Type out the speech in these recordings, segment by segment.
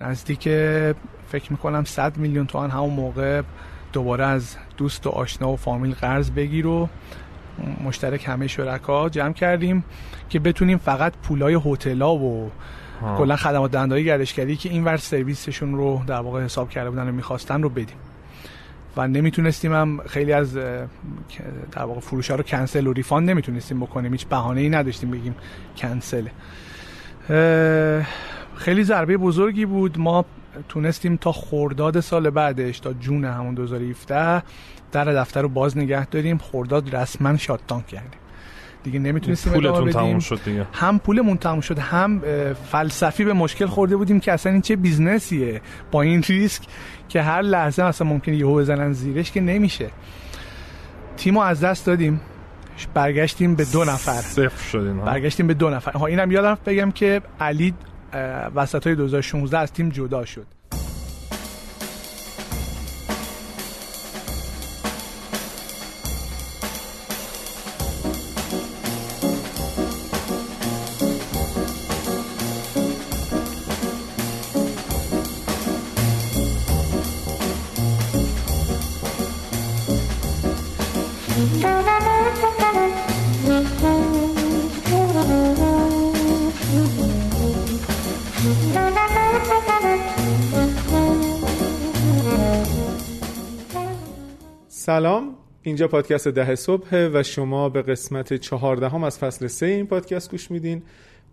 نزدیک فکر می‌کنم 100 میلیون تومن همون موقع دوباره از دوست و آشنا و فامیل قرض بگیر و مشترک همه شرکا جمع کردیم که بتونیم فقط پولای هتل‌ها و کلا خدمات دهندهای گردشگری که این ور سرویسشون رو در واقع حساب کرده بودن و می‌خواستن رو بدیم. و نمی‌تونستیم هم خیلی از در واقع فروش ها رو کنسل و refund نمی‌تونستیم بکنیم. هیچ بهانه ای نداشتیم بگیم کنسل خیلی ضربه بزرگی بود. ما تونستیم تا خورداد سال بعدش تا جون همون 2017 در دفتر رو باز نگه داریم. خورداد رسما شاتان کردیم. دیگه نمی‌تونستیم پولتون تموم شد دیگه. هم پولمون تموم شد هم فلسفی به مشکل خورده بودیم که اصلا این چه بیزنسیه؟ با این ریسک که هر لحظه اصلا ممکنه یهو بزنن زیرش که نمیشه. تیمو از دست دادیم. برگشتیم به دو نفر. صفر شدیم. برگشتیم به دو نفر. ها اینم یادم بگم که علی وسط های 2016 از تیم جدا شد. اینجا پادکست ده صبح و شما به قسمت چهاردهم از فصل سه این پادکست گوش میدین.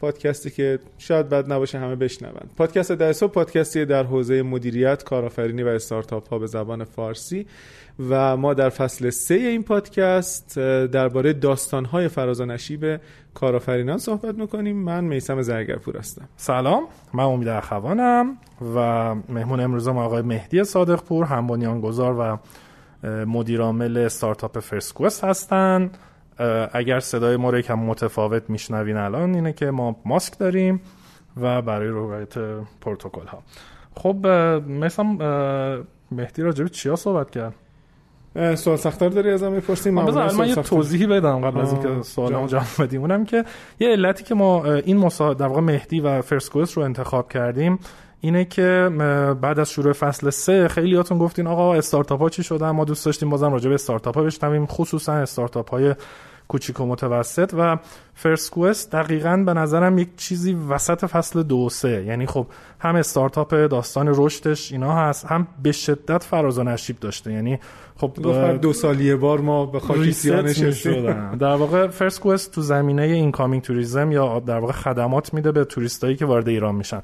پادکستی که شاید بد نباشه همه بشنون پادکست ده صبح پادکستی در حوزه مدیریت کارآفرینی و استارتاپ ها به زبان فارسی و ما در فصل سه این پادکست درباره داستان های فراز و نشیب کارآفرینان صحبت می‌کنیم. من میسم زرگرپور هستم. سلام. من امید اخوانم و مهمون امروز ما آقای مهدی صادقپور هم بنیانگذار و مدیرعامل استارتاپ فرسکوست هستن. اگر صدای ما رو یکم متفاوت میشنوین الان اینه که ما ماسک داریم و برای روایت پروتکل ها خب مثلا مهدی راجب چیا صحبت کرد؟ سوال سختار داری ازم می‌پرسیم من, من یه توضیحی بدم قبل از اینکه سوالمو جواب بدیم. اونم که یه علتی که ما این مسا در واقع مهدی و فرسکوست رو انتخاب کردیم اینه که بعد از شروع فصل سه خیلیاتون گفتین آقا استارتاپ ها چی شدن؟ ما دوست داشتیم بازم راجع به استارتاپ ها بشنویم خصوصا استارتاپ های کوچیک و متوسط و First Quest دقیقا به نظرم یک چیزی وسط فصل دو سه. یعنی خب هم استارتاپ داستان رشدش اینا هست هم به شدت فراز و نشیب داشته. یعنی خب دو سال یه بار با خاک شدن در واقع First Quest تو زمینه incoming tourism یا در واقع خدمات میده به توریستایی که وارد ایران میشن.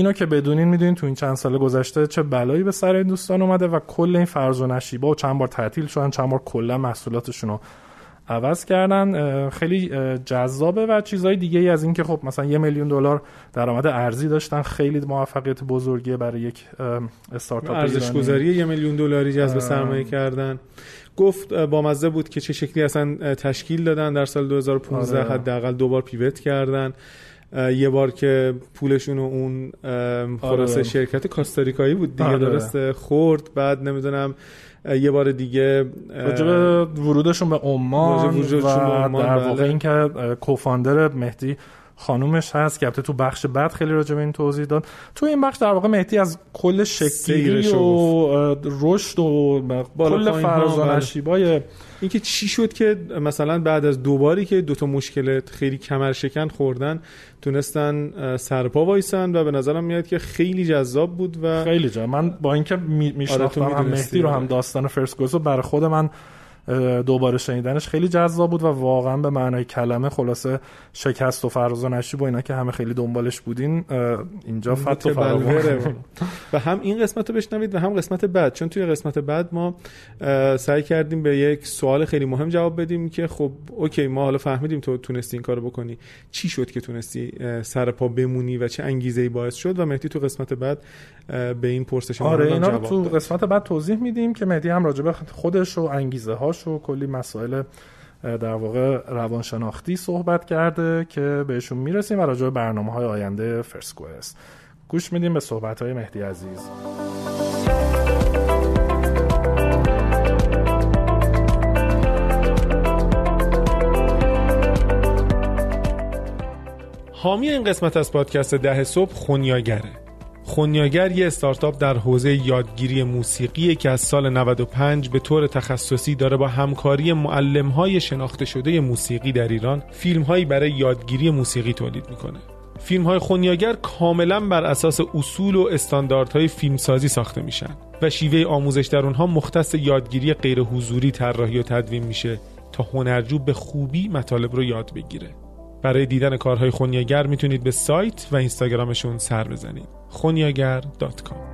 اینو که بدونین می‌دونین تو این چند سال گذشته چه بلایی به سر این دوستان اومده و کل این فرض و نشیبا و چند بار تعطیل شدن چند بار کلا محصولاتشون رو عوض کردن. خیلی جذابه و چیزهای دیگه ای از این که خب مثلا یه میلیون دلار درآمد ارزی داشتن خیلی موفقیت بزرگیه برای یک استارتاپ ارزش گذاری یه میلیون دلاری جذب سرمایه کردن. گفت با مزه بود که چه شکلی اصلا تشکیل دادن در سال 2015 آره. حداقل دوبار پیوت کردن. یه بار که پولشون و اون خلاصه آره. شرکت کاستاریکایی بود دیگه آره. درسته خورد بعد نمی‌دونم یه بار دیگه راجب ورودشون به عمان و در واقع بله. اینکه کوفاندر مهدی خانومش هست که تو بخش بعد خیلی راجع به این توضیح داد. تو این بخش در واقع مهدی از کل شکلی و رشد و کل فراز و. نشیبای اینکه چی شد که مثلا بعد از دوباری که دوتا مشکل خیلی کمر شکن خوردن تونستن سرپا وایسن و به نظرم میاد که خیلی جذاب بود و خیلی جذاب من با اینکه میشناختم آره هم مهدی رو هم داستان First برای خود من دوباره شنیدنش خیلی جذاب بود و واقعا به معنای کلمه خلاصه شکست و فراز و نشیب و اینا که همه خیلی دنبالش بودین اینجا فت و و هم این قسمت رو بشنوید و هم قسمت بعد چون توی قسمت بعد ما سعی کردیم به یک سوال خیلی مهم جواب بدیم که خب okay ما حالا فهمیدیم تو تونستی این کارو بکنی. چی شد که تونستی سر پا بمونی و چه انگیزه ای باعث شد؟ و مهدی تو قسمت بعد به این پرسش آره اینا رو تو قسمت بعد توضیح میدیم که مهدی هم راجبه خودش و انگیزه هاش و کلی مسائل در واقع روانشناختی صحبت کرده که بهشون می‌رسیم و راجع به برنامه های آینده فرسکوست گوش میدیم به صحبت های مهدی عزیز. حامی این قسمت از پادکست ده صبح خونیاگره. خونیاگر یه استارتاپ در حوزه یادگیری موسیقی که از سال 95 به طور تخصصی داره با همکاری معلم‌های شناخته شده موسیقی در ایران فیلم‌هایی برای یادگیری موسیقی تولید می‌کنه. فیلم های خونیاگر کاملا بر اساس اصول و استانداردهای فیلمسازی ساخته میشن و شیوه آموزش در اونها مختص یادگیری غیر حضوری طراحی و تدوین میشه تا هنرجو به خوبی مطالب رو یاد بگیره برای دیدن کارهای خونیاگر می‌تونید به سایت و اینستاگرامشون سر بزنید. خونیاگر.com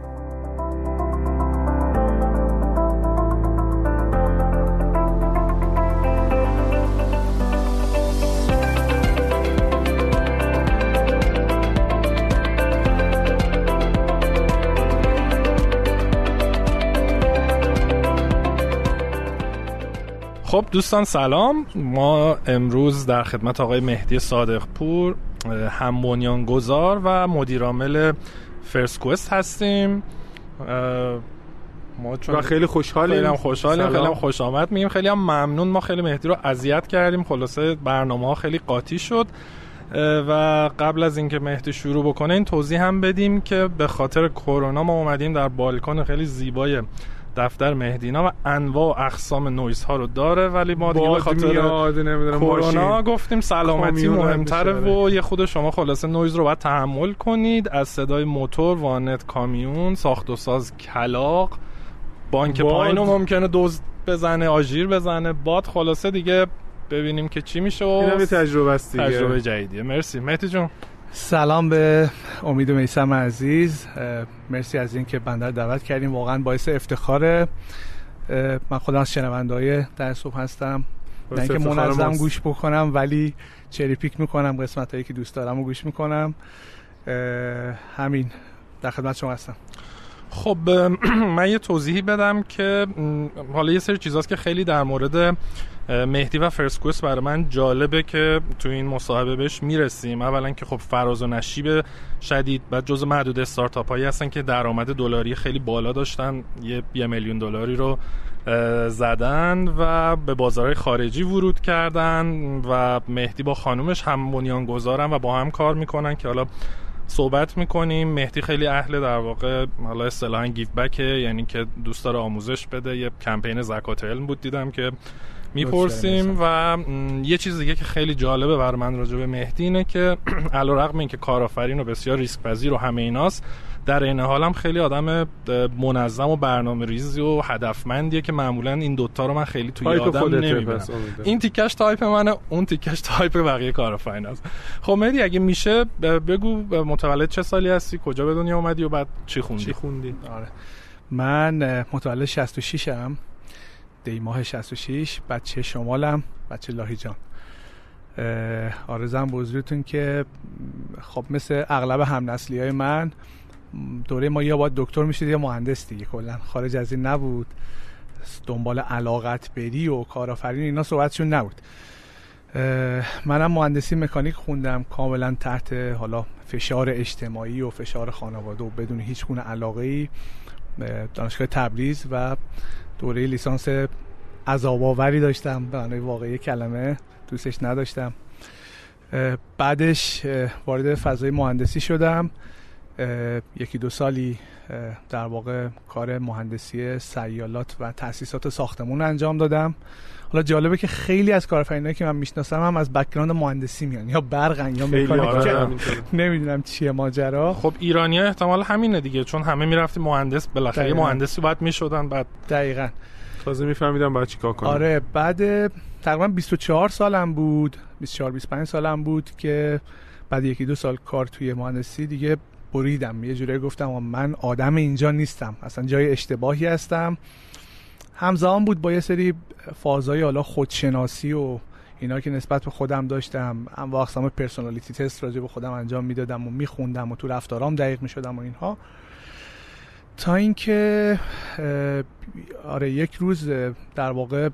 خب دوستان سلام. ما امروز در خدمت آقای مهدی صادق پور هم گذار و مدیرعامل فرست کوست هستیم. ما چون و خیلی خوشحالیم. خیلی هم خوشحالیم خیلی هم خوش آمد. میگیم خیلی هم ممنون. ما خیلی مهدی رو اذیت کردیم. خلاصه برنامه ها خیلی قاطی شد. و قبل از اینکه مهدی شروع بکنه این توضیح هم بدیم که به خاطر کرونا ما اومدیم در بالکن خیلی زیبای دفتر مهدینا و انواع و اقسام نویز ها رو داره ولی ما دیگه به خاطر کرونا گفتیم سلامتی مهمتره و یه خورده شما خلاصه نویز رو باید تحمل کنید. از صدای موتور وانت کامیون ساخت و ساز کلاغ. بانک پایین ممکنه دوز بزنه آژیر بزنه. باد خلاصه دیگه ببینیم که چی میشه و تجربه است دیگه. تجربه جدیدیه. مرسی. مهدی جون. سلام به امید میسم عزیز. مرسی از اینکه بنده دعوت کردیم. واقعا باعث افتخاره من خودم از های در صبح هستم. نه اینکه منظم گوش بکنم ولی چری پیک می‌کنم قسمت هایی که دوست دارم و گوش می‌کنم. همین. در خدمت شما هستم. خب من یه توضیحی بدم که حالا یه سری چیزاست که خیلی در مورد مهدی و فرسکوس برای من جالبه که تو این مصاحبه بهش می‌رسیم. اولا که خب فراز و نشیب شدید و جز معدود استارتاپ هایی هستن که درآمد دلاری خیلی بالا داشتن. یه, یه میلیون دلاری رو زدن و به بازار خارجی ورود کردن و مهدی با خانومش هم بنیان گذارن و با هم کار می‌کنن که حالا صحبت می‌کنیم. مهدی خیلی اهل در واقع حالا اصطلاحا گیف بکه یعنی که دوست داره آموزش بده. یه کمپین زکات علم بود دیدم که می‌پرسیم و یه چیز دیگه که خیلی جالبه بر من راجع به مهدی اینه که علیرغم اینکه کارآفرین و بسیار ریسک پذیر و همه ایناست در عین حال هم خیلی آدم منظم و برنامه ریزی و هدفمندیه که معمولا این دوتا رو من خیلی توی آدم نمی‌بینم. این تیکش تایپ منه اون تیکش تایپ بقیه کارآفرین است خب مهدی اگه میشه بگو متولد چه سالی هستی؟ کجا به دنیا اومدی و بعد چی خوندی؟ چی خوندی؟ آره. من متولد 66 ام دی ماه 66 بچه شمالم بچه لاهیجان عرضم بزرگتون که خب مثل اغلب هم نسلی های من دوره ما یا باید دکتر میشید یا مهندس دیگه. کلا خارج از این نبود. دنبال علاقت بری و کارآفرین اینا صحبتشون نبود. منم مهندسی مکانیک خوندم. کاملا تحت حالا فشار اجتماعی و فشار خانواده و بدون هیچ گونه علاقه ای دانشگاه تبریز و دوره لیسانس عذاب داشتم. به معنای واقعی کلمه دوستش نداشتم. بعدش وارد فضای مهندسی شدم. یکی دو سالی در واقع کار مهندسی سیالات و تاسیسات ساختمون انجام دادم. حالا جالبه که خیلی از کارآفرینایی که من می‌شناسم هم از background مهندسی میان یا برقن یا مکانیک. آره، نمی‌دونم چیه ماجرا. خب ایرانی ها احتمال همینه دیگه چون همه می‌رفتیم مهندس. بالاخره مهندسی باید می‌شدن بعد دقیقاً. تازه میفهمیدم باید چیکار کنم. آره بعد تقریبا 24 سالم بود 24 25 سالم بود که بعد یکی دو سال کار توی مهندسی دیگه بریدم. یه جوری گفتم من آدم اینجا نیستم. اصلا جای اشتباهی هستم. همزمان بود با یه سری فازهای حالا خودشناسی و اینا که نسبت به خودم داشتم. هم اقسام پرسونالیتی تست راجع به خودم انجام می‌دادم و میخوندم و تو رفتارام دقیق می‌شدم و اینها. تا اینکه آره یک روز در واقع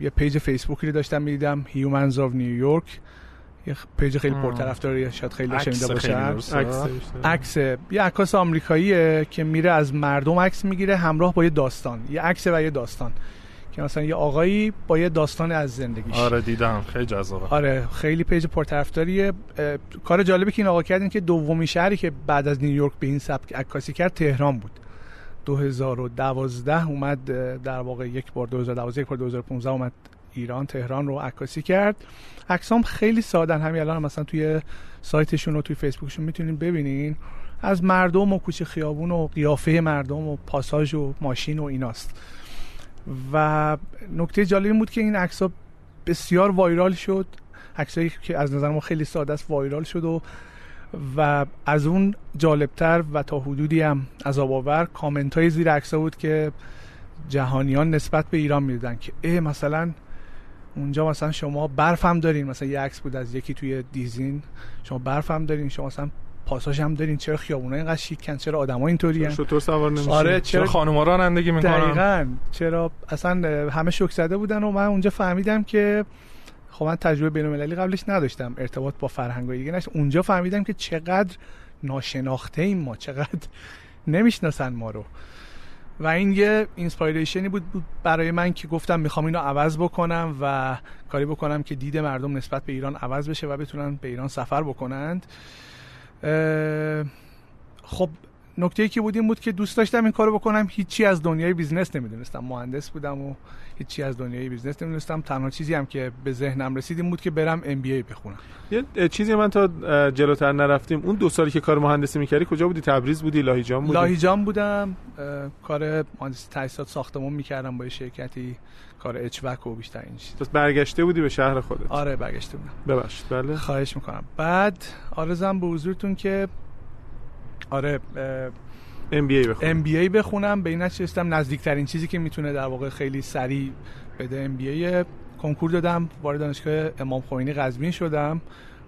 یه پیج فیسبوکی داشتم می‌دیدم Humans of New York یه پیج خیلی پرطرفداری شاید خیلی شنیده باشن. عکس یه عکاس آمریکاییه که میره از مردم عکس می‌گیره همراه با یه داستان. یه عکس و یه داستان. که مثلا یه آقایی با یه داستان از زندگیش. آره دیدم. خیلی جذابه. آره خیلی پیج پرطرفداریه. کار جالبی که این آقا کرد این که دومی شهری که بعد از نیویورک به این سبک عکاسی کرد تهران بود. 2012 اومد در واقع یک بار 2012 یک بار 2015 اومد ایران تهران رو عکاسی کرد. عکسام خیلی سادن همین الان مثلا توی سایتشون و توی فیسبوکشون می‌تونین ببینین. از مردم و کوچه خیابون و قیافه مردم و پاساژ و ماشین و ایناست. و نکته جالبی بود که این عکس بسیار وایرال شد. عکسایی که از نظر ما خیلی ساده است وایرال شد و و از اون جالبتر و تا حدودی هم عذاب آور کامنت های زیر عکس بود که جهانیان نسبت به ایران می‌دادن که اه مثلا اونجا مثلا شما برف هم دارین. مثلا یه عکس بود از یکی توی دیزین. شما برف هم دارین. شما مثلا پاساژ هم دارین. چرا خیابونا اینقدر شیکن؟ چرا آدما اینطوریان شطور سوار نمیشن آره چرا, چرا خانوما رانندگی می‌کنن؟ دقیقاً. چرا اصلا همه شوک زده بودن و من اونجا فهمیدم که خب من تجربه بین المللی قبلش نداشتم ارتباط با فرهنگ دیگه نشد اونجا فهمیدم که چقدر ناشناخته ایم ما چقدر نمی‌شناسن ما رو. و این یه inspirationی بود, بود برای من که گفتم می‌خوام اینو عوض بکنم و کاری بکنم که دید مردم نسبت به ایران عوض بشه و بتونن به ایران سفر بکنند. خب نکته که بود این بود که دوست داشتم این کارو بکنم. هیچی از دنیای business نمی‌دونستم. مهندس بودم و هیچی از دنیای business نمی‌دونستم. تنها چیزی هم که به ذهنم رسید این بود که برم MBA بخونم. یه چیزی من تا جلوتر نرفتیم. اون دو سالی که کار مهندسی می‌کردی کجا بودی؟ تبریز بودی؟ لاهیجان بودی؟ لاهیجان بودم. کار مهندسی تجهیزات ساختمون می‌کردم با شرکتی. کار اچوک و بیشتر این چیز. پس برگشته بودی به شهر خودت؟ آره برگشته بودم. ببخشید. بله. خواهش می‌کنم. بعد عرضم به حضورتون که آره ام بی ای بخونم. ای بخونم. به این نتیجه نزدیکترین چیزی که می‌تونه در واقع خیلی سریع بده ام بی ای کنکور دادم. وارد دانشگاه امام خمینی قزوین شدم.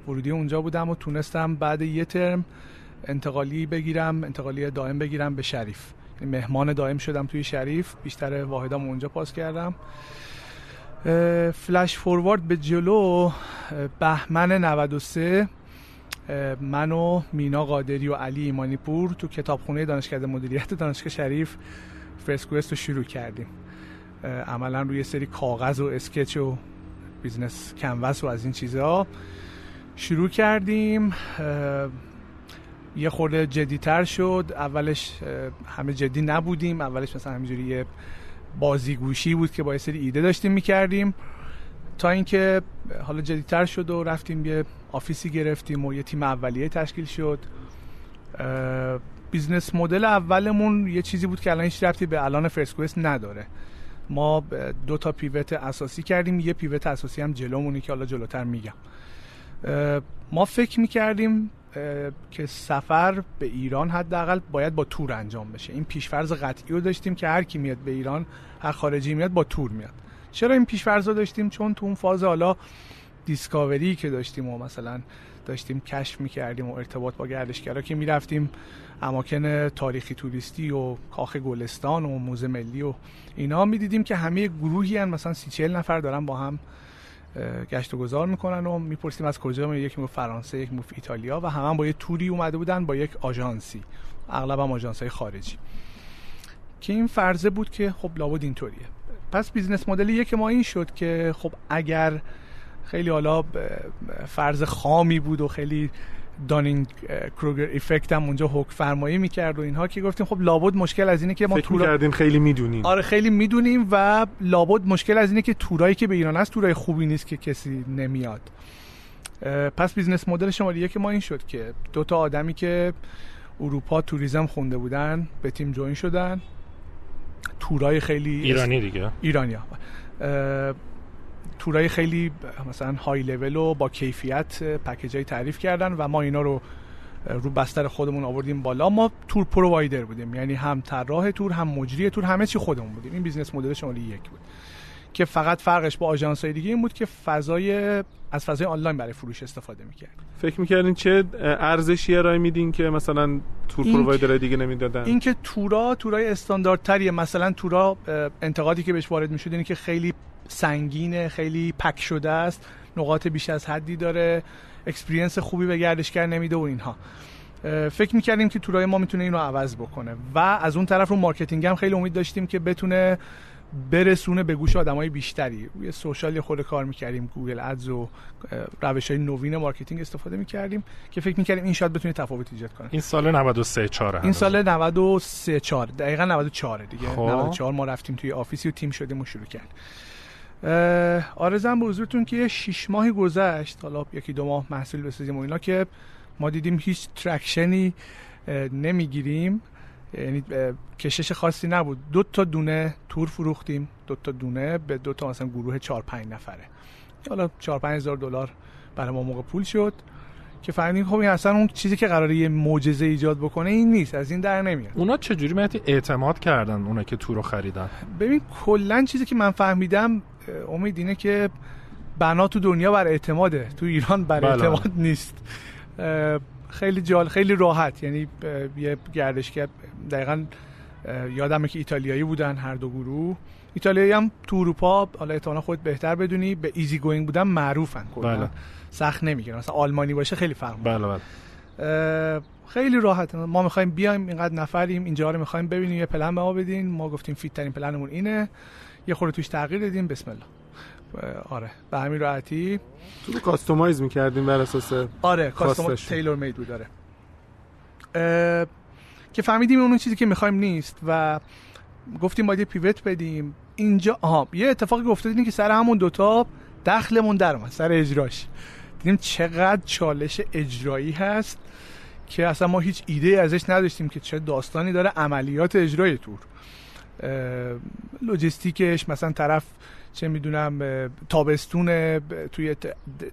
ورودی اونجا بودم و تونستم بعد یه ترم انتقالی بگیرم انتقالی دائم بگیرم به شریف. یعنی مهمان دائم شدم توی شریف. بیشتر واحدام اونجا پاس کردم. فلش فوروارد به جلو. بهمن 93 من و مینا قادری و علی ایمانی پور تو کتابخونه دانشکده مدیریت دانشگاه شریف فرست کوئست رو شروع کردیم. عملا روی سری کاغذ و sketch و business canvas و از این چیزها شروع کردیم. یه خورده جدیتر شد. اولش همه جدی نبودیم. اولش مثلا همینجوری یه بازیگوشی بود که با یه سری ایده داشتیم می‌کردیم. تا اینکه حالا جدیتر شد و رفتیم یه officeی گرفتیم و یه تیم اولیه تشکیل شد. business model اولمون یه چیزی بود که الان هیچ ربطی به الان فرست کوئست نداره. ما دو تا pivot اساسی کردیم یه pivot اساسی هم جلومونه که حالا جلوتر میگم. ما فکر می‌کردیم که سفر به ایران حداقل باید با تور انجام بشه. این پیشفرض قطعی رو داشتیم که هر کی میاد به ایران هر خارجی میاد با تور میاد. چرا این پیشفرض رو داشتیم؟ چون تو اون فاز حالا دیسکاوری که داشتیم و مثلا داشتیم کشف می‌کردیم و ارتباط با گردشگرا که می‌رفتیم اماکن تاریخی توریستی و کاخ گلستان و موزه ملی و اینا می‌دیدیم که همه گروهی هن مثلا سی چهل نفر دارن با هم گشت و گذار می‌کنن و می‌پرسیم از کجا یک می‌گفت فرانسه یک می‌گفت ایتالیا و همه هم با یه توری اومده بودن با یک آژانسی. اغلب هم آژانس های خارجی. که این فرضه بود که خب لابد اینطوریه. پس business model یک ما این شد که خب اگر خیلی حالا فرض خامی بود و خیلی Dunning-Kruger effect هم اونجا حکم فرمایی می‌کرد و اینها که گفتیم خب لابد مشکل از اینه که ما فکر تورا... کردیم خیلی می‌دونیم آره خیلی می‌دونیم و لابد مشکل از اینه که تورایی که به ایران هست تورای خوبی نیست که کسی نمیاد. پس business model شماره یک ما این شد که دو تا آدمی که اروپا tourism خونده بودن به تیم join شدن. تورای خیلی ایرانی دیگه؟ ایرانیا تورای خیلی مثلا های لول و با کیفیت package های تعریف کردن و ما اینا رو رو بستر خودمون آوردیم بالا. ما tour provider بودیم یعنی هم طراح تور هم مجری تور همه چی خودمون بودیم. این business model شماره یک بود. که فقط فرقش با آژانس های دیگه این بود که فضای از فضای آنلاین برای فروش استفاده می‌کرد فکر می‌کردین چه ارزشی ارائه میدین که مثلا tour provider دیگه نمی‌دادن؟ این که تورا تورای استانداردتریه. مثلا تورا انتقادی که بهش وارد می‌شد اینه که خیلی سنگینه خیلی pack شده است. نقاط بیش از حدی داره. experience خوبی به گردشگر نمیده و اینها. فکر می‌کردیم که تورای ما می‌تونه اینو عوض بکنه. و از اون طرف رو marketing هم خیلی امید داشتیم که بتونه برسونه به گوش آدمای بیشتری. روی social خود کار می‌کردیم. Google Ads و روش های نوین marketing استفاده می‌کردیم که فکر می‌کردیم این شاید بتونه تفاوت ایجاد کنه. این سال 93 4 این سال 93 4 دقیقا 94 دیگه. خب. 94 ما رفتیم توی officeی و تیم شدیم و شروع کرد عرضم به حضورتون که 6 ماهی گذشت. حالا یکی دو ماه محصول بسازیم و اینا که ما دیدیم هیچ tractionی نمی‌گیریم. یعنی کشش خاصی نبود. دو تا دونه تور فروختیم. دو تا دونه به دو تا مثلا گروه 4 5 نفره. حالا 4 5 هزار دلار برای ما موقع پول شد. که فهمیدیم خب این اصلا اون چیزی که قراره یه معجزه ایجاد بکنه این نیست از این در نمیاد. اونا چجوری مهدی اعتماد کردن اونا که تور رو خریدن؟ ببین کلا چیزی که من فهمیدم امید اینه که بنا تو دنیا بر اعتماده تو ایران بر بله. اعتماد نیست. خیلی جال خیلی راحت. یعنی یه گردشگر دقیقا یادمه که ایتالیایی بودن هر دو گروه. ایتالیایی هم تو اروپا حالا احتمالاً خود بهتر بدونی به easy going بودن معروفن کلا. بله. سخت نمی‌گیرن مثلا آلمانی باشه خیلی فرق بله بله. خیلی راحت. ما می‌خوایم بیایم اینقدر نفریم اینجا رو می‌خوایم ببینیم یه پلن به ما بدین. ما گفتیم fit ترین planمون اینه. یه خورده توش تغییر دادیم بسم الله. آره. به همین راحتی. تو رو کاستومایز می‌کردیم بر اساس آره کاستومایز تیلور مید بود داره که فهمیدیم اون چیزی که می‌خوایم نیست و گفتیم باید یه پیوت بدیم. اینجا آها یه اتفاقی دیدیم که سر همون دوتا دخلمون در اومد سر اجراش. دیدیم چقدر چالش اجرایی هست که اصلا ما هیچ ایده ازش نداشتیم که چه داستانی داره عملیات اجرای تور. لوجستیکش مثلا طرف چه می‌دونم تابستون توی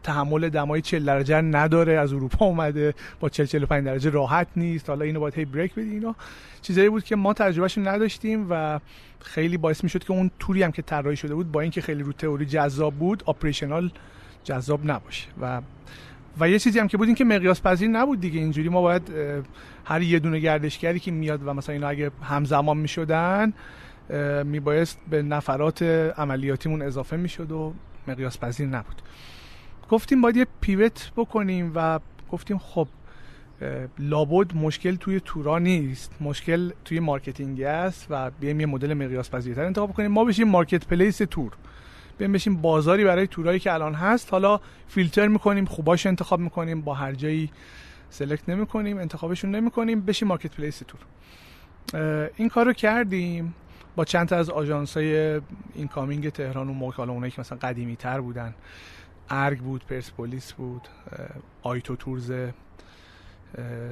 تحمل دمای 40 درجه نداره از اروپا اومده با 40 45 درجه راحت نیست. حالا اینو باید هی بریک بدی اینا. چیزایی بود که ما تجربهش نداشتیم و خیلی باعث می‌شد که اون توری هم که طراحی شده بود با اینکه خیلی رو تئوری جذاب بود آپریشنال جذاب نباشه. و و یه چیزی هم که بود این که مقیاس پذیر نبود دیگه. اینجوری ما باید هر یه دونه گردشگری که میاد و مثلا اینا اگه همزمان می‌شدن میبایست به نفرات عملیاتیمون اضافه می‌شد و مقیاس پذیر نبود. گفتیم باید یه pivot بکنیم و گفتیم خب لابد مشکل توی تورا نیست. مشکل توی marketing است و بیایم یه مدل مقیاس پذیرتر انتخاب کنیم ما بشیم marketplace تور. بیایم بشیم بازاری برای تورایی که الان هست. حالا فیلتر می‌کنیم خوباش انتخاب می‌کنیم با هر جایی select نمی‌کنیم انتخابشون نمی‌کنیم بشیم marketplace تور این کارو کردیم. با چند تا از آژانس های incoming تهران و موقع اونایی که مثلا قدیمی تر بودن. ارگ بود پرسپولیس بود آیتو Tours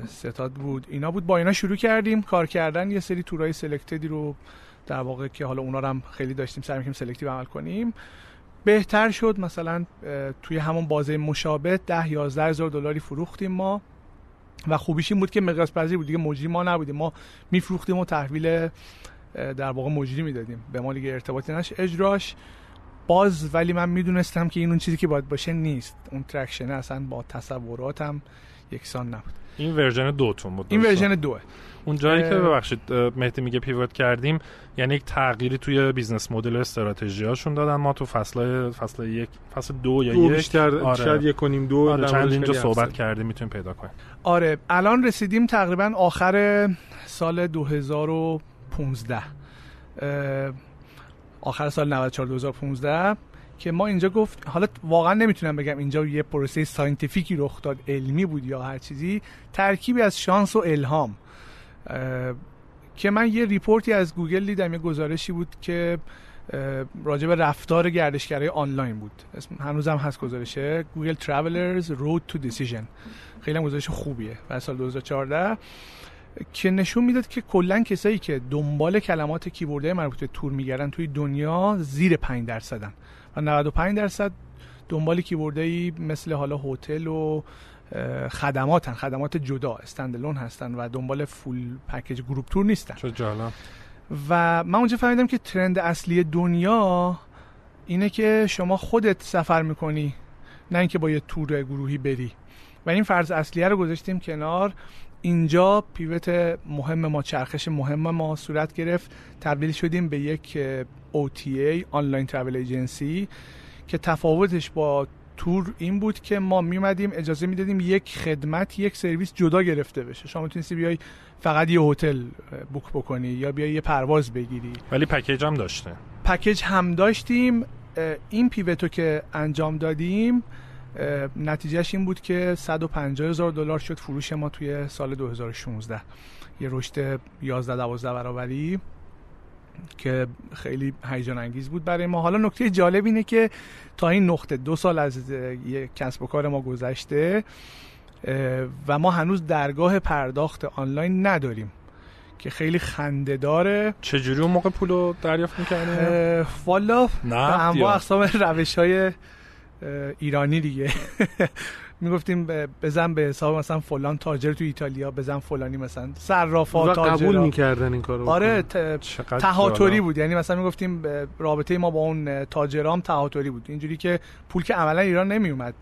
ستاد بود. اینا بود. با اینا شروع کردیم. کار کردن یه سری تورای selectedی رو در واقع که حالا اونا رو هم خیلی داشتیم سعی می‌کردیم selective عمل کنیم. بهتر شد مثلا توی همون بازه مشابه 10 11 هزار دلاری فروختیم ما. و خوبیش این بود که مقیاس پذیر بود دیگه مجری ما نبودیم. ما میفروختیم و تحویل در واقع مجری می‌دادیم. به ما دیگه ارتباطی نش اجراش باز ولی من می‌دونستم که این اون چیزی که باید باشه نیست. اون traction اصلا با تصوراتم یکسان نبود. این version دوتون بود این version دوه. اون جایی که ببخشید مهدی میگه pivot کردیم یعنی یک تغییری توی business model استراتژی هاشون دادن. ما تو فصل فصل یک فصل دو یا دو یک بیشتر آره. شاید یک کنیم دو آره چند اینجا صحبت کردیم می‌تونیم پیدا کنیم. آره الان رسیدیم تقریبا آخر سال 2015 آخر سال 94 2015 که ما اینجا گفت حالا واقعا نمی‌تونم بگم اینجا یه پروسه scientific ی رخ داد علمی بود یا هر چیزی. ترکیبی از شانس و الهام. که من یه report ی از گوگل دیدم یه گزارشی بود که راجع به رفتار گردشگرای آنلاین بود. اسم هنوزم هست گزارشه. گوگل Travelers Road to Decision. خیلی هم گزارش خوبیه. و سال 2014 که نشون می‌داد که کلا کسایی که دنبال کلمات keyword ه مربوط به تور میگردن توی دنیا زیر 5 درصدن. و 95 درصد دنبال keyword هایی مثل حالا هتل و خدماتن خدمات جدا standalone هستن و دنبال full package group tour نیستن. چه جالب. و من اونجا فهمیدم که trend اصلی دنیا اینه که شما خودت سفر می‌کنی نه اینکه با یه تور گروهی بری. و این فرض اصلیه رو گذاشتیم کنار. اینجا پیوت مهم ما چرخش مهم ما صورت گرفت. تبدیل شدیم به یک OTA آنلاین ترافل ایجنسی که تفاوتش با تور این بود که ما میمدیم اجازه می‌دادیم یک خدمت یک سرویس جدا گرفته بشه. شما می‌تونستی بیای فقط یه هتل بوک بکنی یا بیای یه پرواز بگیری. ولی پکیج هم داشته. پکیج هم داشتیم. این پیوتو که انجام دادیم نتیجهش این بود که 150 هزار دلار شد فروش ما توی سال 2016 یه رشد 11 12 برابری. که خیلی هیجان انگیز بود برای ما. حالا نکته جالب اینه که تا این نقطه دو سال از یه کسب و کار ما گذشته و ما هنوز درگاه پرداخت آنلاین نداریم که خیلی خنده داره. چجوری اون موقع پولو دریافت می‌کنه؟ والا به انواع اقسام روش های ایرانی دیگه. می‌گفتیم بزن به حساب مثلا فلان تاجر تو ایتالیا بزن فلانی مثلا. صرافا تاجر قبول می‌کردن این کارو آره تهاتوری بود. یعنی مثلا می‌گفتیم رابطه ما با اون تاجرام تهاتوری بود. اینجوری که پول که عملا ایران نمیومد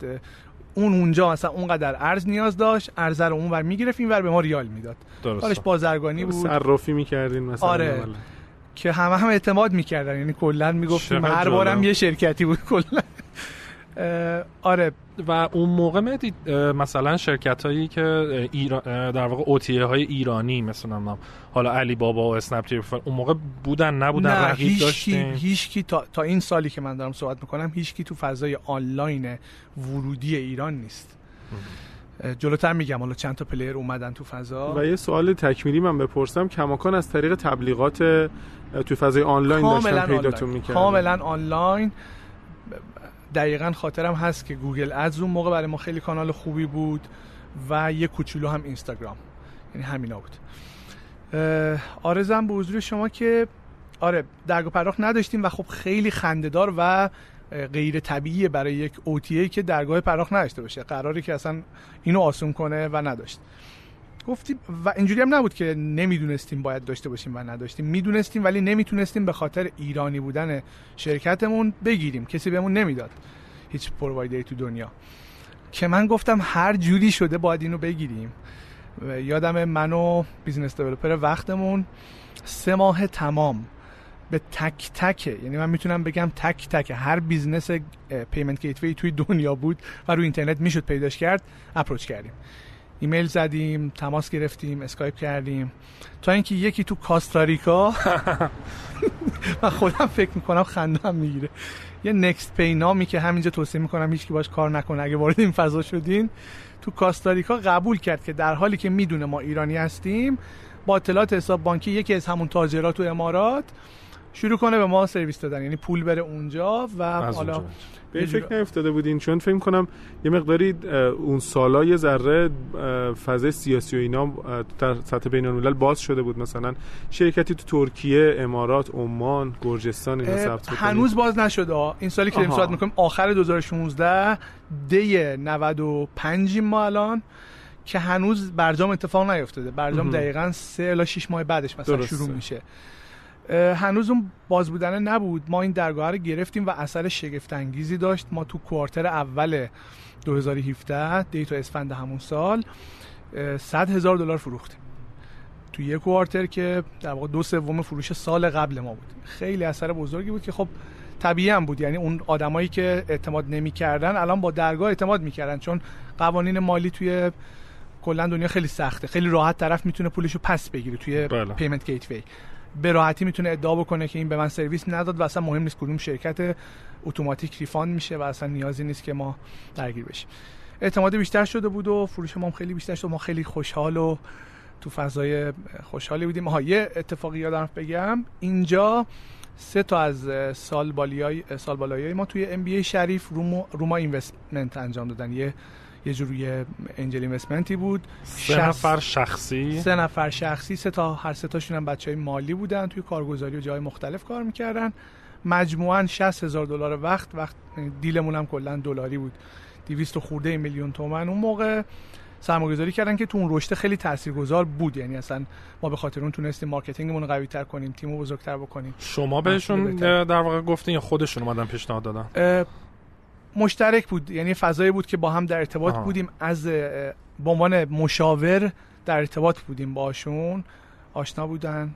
اون اونجا مثلا اونقدر ارز نیاز داشت ارز رو اونور می‌گرفت اینور به ما ریال می‌داد. کارش بازرگانی بود. صرافی می‌کردین مثلا. آره. که همه هم اعتماد می‌کردن. یعنی کلا می‌گفتیم هر بارم یه شرکتی بود کلا. آره. و اون موقع مدید مثلا شرکت هایی که ایران در واقع اوتیه های ایرانی مثلا حالا علی بابا و اسنپ اون موقع بودن نبودن نه رقیب داشتیم هیچ کی تا, تا این سالی که من دارم صحبت می‌کنم هیچ کی تو فضای آنلاین ورودی ایران نیست. جلوتر میگم حالا چند تا player اومدن تو فضا. و یه سوال تکمیلی من بپرسم کماکان از طریق تبلیغات تو فضای آنلاین داشتن پیداتون می‌کردن؟ کاملا آنلاین. دقیقا خاطرم هست که Google Ads اون موقع برای ما خیلی کانال خوبی بود و یه کوچولو هم اینستاگرام. یعنی همینا بود. عرضم به حضور شما که آره درگاه پرداخت نداشتیم و خب خیلی خندهدار و غیر طبیعیه برای یک OTA که درگاه پرداخت نداشته باشه. قراری که اصلا اینو آسون کنه و نداشت. گفتیم و اینجوری هم نبود که نمی‌دونستیم باید داشته باشیم و نداشتیم. می‌دونستیم ولی نمی‌تونستیم به خاطر ایرانی بودن شرکتمون بگیریم. کسی بهمون نمی‌داد هیچ provider ی تو دنیا. که من گفتم هر جوری شده باید اینو بگیریم. یادم من و business developer وقتمون سه ماه تمام به تک تکه یعنی من می‌تونم بگم تک تک هر business payment gateway توی دنیا بود و روی اینترنت می‌شد پیداش کرد approach کردیم. ایمیل زدیم تماس گرفتیم اسکایپ کردیم. تا اینکه یکی تو کاستاریکا من خودم فکر می‌کنم خندم می‌گیره. یه NextPay نامی که همینجا توصیه می‌کنم هیچکی باش کار نکنه. اگه وارد این فضا شدین تو کاستاریکا قبول کرد که در حالی که می‌دونه ما ایرانی هستیم با اطلاعات حساب بانکی یکی از همون تاجرات تو امارات شروع کنه به ما سرویس دادن. یعنی پول بره اونجا و حالا به فکر نیفتاده بودین چون فکر کنم یه مقداری اون سالا یه ذره فضای سیاسی و اینا در سطح بین الملل باز شده بود مثلا. شرکتی تو ترکیه امارات عمان گرجستان اینا ثبت هنوز باز نشده. این سالی که داریم صحبت می‌کنیم آخر 2016 دی 95 ما الان که هنوز برجام اتفاق نیفتاده. برجام دقیقا 3 الی 6 ماه بعدش مثلا شروع میشه. هنوز اون باز بودنه نبود. ما این درگاه رو گرفتیم و اثر شگفت انگیزی داشت. ما تو کوارتر اول 2017 دیتا اسفند همون سال 100 هزار دلار فروختیم. تو یک کوارتر که در واقع دو سوم فروش سال قبل ما بود. خیلی اثر بزرگی بود که خب طبیعی هم بود. یعنی اون آدمایی که اعتماد نمی‌کردن الان با درگاه اعتماد می‌کردن. چون قوانین مالی توی کلا دنیا خیلی سخته. خیلی راحت طرف می‌تونه پولشو پس بگیره توی بله. payment gateway به راحتی می‌تونه ادعا بکنه که این به من سرویس نداد و اصلا مهم نیست کدوم شرکت اتوماتیک refund میشه و اصلا نیازی نیست که ما درگیر بشیم. اعتماد بیشتر شده بود و فروش ما خیلی بیشتر شد. ما خیلی خوشحال و تو فضای خوشحالی بودیم. ها یه اتفاقی یادم بگم. اینجا سه تا از سال بالیای سال بالایی ما توی MBA شریف رو ما, رو ما investment انجام دادن. یه یه جور یه angel investment ی بود. سه نفر شخصی. سه نفر شخصی سه تا هر سه تاشون هم بچه‌های مالی بودن توی کارگزاری و جای مختلف کار می‌کردن. مجموعا 60 هزار دلار وقت وقت deal مون هم کلا دلاری بود. 200 خورده میلیون تومن اون موقع سرمایه‌گذاری کردن که تو اون رشد خیلی تاثیرگذار بود. یعنی اصلا ما به خاطر اون تونستیم marketing مون رو قوی تر کنیم تیمو بزرگتر بکنیم. شما بهشون در واقع گفتین یا خودشون اومدن پیشنهاد دادن؟ مشترک بود. یعنی فضایی بود که با هم در ارتباط بودیم. از به عنوان مشاور در ارتباط بودیم باشون. آشنا بودن.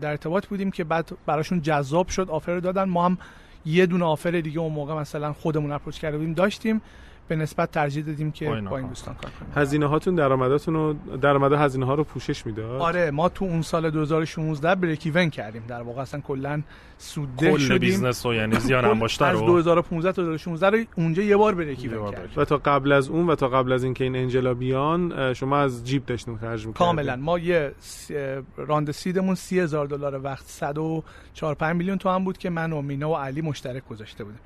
در ارتباط بودیم که بعد براشون جذاب شد. آفر دادن. ما هم یه دونه آفر دیگه اون موقع مثلا خودمون اپروچ کرده بودیم داشتیم. به نسبت ترجیح دادیم که با این دوستان کار کنیم. هزینه هاتون درآمداتون رو درآمد هزینه ها رو پوشش می‌داد؟ آره ما تو اون سال 2016 بریک ایون کردیم. در واقع اصلا کلا سودده کل شدیم. business و یعنی زیان انباشته از رو. 2015 تا 2016 رو اونجا یه بار break even کردیم. و تا قبل از اون و تا قبل از اینکه این angel ا بیان شما از جیب داشتین خرج می‌کردین. کاملا. ما یه round seed مون 30000 دلار وقت 104 5 میلیون تومن بود که من و مینا و علی مشترک گذاشته بودیم.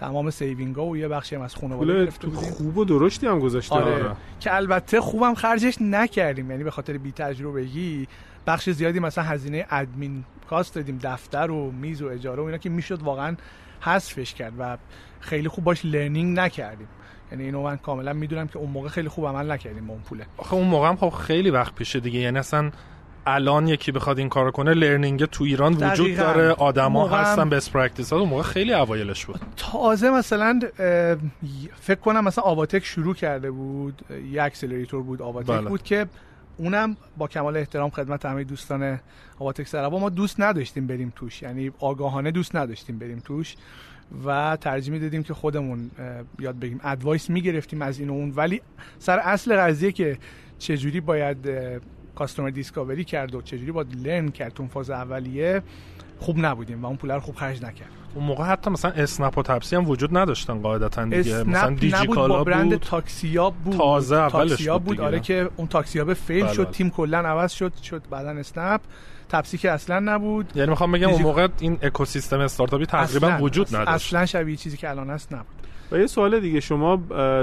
تمام saving ا و یه بخشی هم از خانواده گرفته بودیم. خوب و درشتی هم گذاشته آره. آره. که البته خوبم خرجش نکردیم. یعنی به خاطر بی تجربگی بخش زیادی مثلا هزینه admin cost دادیم دفتر و میز و اجاره و اینا که می‌شد واقعا حذفش کرد و خیلی خوب باش learning نکردیم. یعنی اینو من کاملا می‌دونم که اون موقع خیلی خوب عمل نکردیم با اون پوله. آخه اون موقع هم خب خیلی وقت پیشه دیگه. یعنی اصلا الان یکی بخواد این کارو کنه learning تو ایران وجود دقیقاً. داره. آدما موقع هستن best practice ها اون موقع خیلی اوایلش بود. تازه مثلا فکر کنم مثلا آواتک شروع کرده بود. یه accelerator بود آواتک بله. بود که اونم با کمال احترام خدمت همه دوستان آواتک سراوا ما دوست نداشتیم بریم توش. یعنی آگاهانه دوست نداشتیم بریم توش. و ترجیح می‌دادیم که خودمون یاد بگیم advice می‌گرفتیم از این و اون. ولی سر اصل قضیه که چجوری باید customer discovery کرد و چجوری باید learn کرد اون فاز اولیه خوب نبودیم و اون پول رو خوب خرج نکرد. اون موقع حتی مثلا اسنپ و تپسی هم وجود نداشتن قاعدتا دیگه. مثلا دیجی نبود با کالا برند بود. تاکسیاب بود. تازه اولش بود بود. آره که اون تاکسیاب فیل بله، شد بله. تیم کلا عوض شد شد بعدا اسنپ. تپسی که اصلا نبود. یعنی می‌خوام بگم اون دیجی- موقع این اکوسیستم استارتاپی تقریبا اصلاً- وجود نداشت. اصلا شبیه چیزی که الان هست نبود. و یه سوال دیگه شما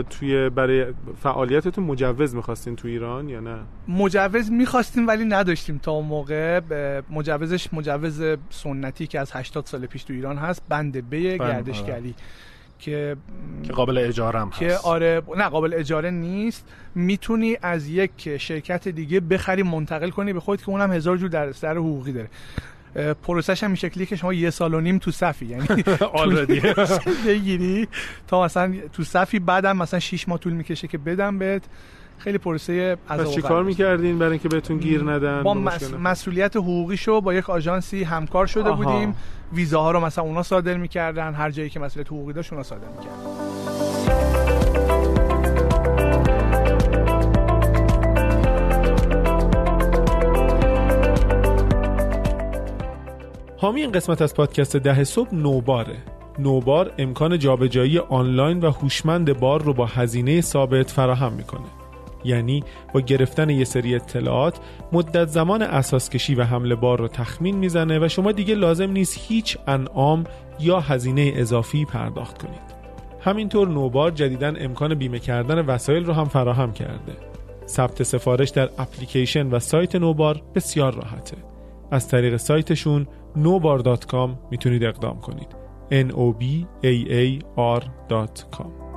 توی برای فعالیتتون مجوز می‌خواستین تو ایران یا نه؟ مجوز می‌خواستیم ولی نداشتیم تا اون موقع. مجوزش مجوز سنتی که از 80 سال پیش تو ایران هست بند ب بند، گردشگری که که قابل اجاره هم که هست. آره نه قابل اجاره نیست. می‌تونی از یک شرکت دیگه بخری منتقل کنی به خودت که اونم هزار جور در سر حقوقی داره. پروسش هم این شکلیه که شما یه سال و نیم تو صفی. یعنی آلردی. بگیری تا مثلا تو صفی بعدم مثلا 6 ماه طول می‌کشه که بدم بهت. خیلی پروسه پس عذاب چی وخیم. کار می‌کردین برای اینکه بهتون گیر ندن؟ با مس... مسئولیت حقوقیشو با یک آژانسی همکار شده آها. بودیم. ویزاها رو مثلا اونا صادر می‌کردن. هر جایی که مسئولیت حقوقی داشت اونا صادر می‌کردن. حامی این قسمت از پادکست ده صبح نوباره. نوبار امکان جابجایی آنلاین و هوشمند بار رو با هزینه ثابت فراهم می‌کنه. یعنی با گرفتن یه سری اطلاعات مدت زمان اساس کشی و حمل بار رو تخمین می‌زنه و شما دیگه لازم نیست هیچ انعام یا هزینه اضافی پرداخت کنید. همینطور نوبار جدیدا امکان بیمه کردن وسایل رو هم فراهم کرده. ثبت سفارش در اپلیکیشن و سایت نوبار بسیار راحته. از طریق سایتشون nobar.com می‌تونید اقدام کنید. N o b a a r.com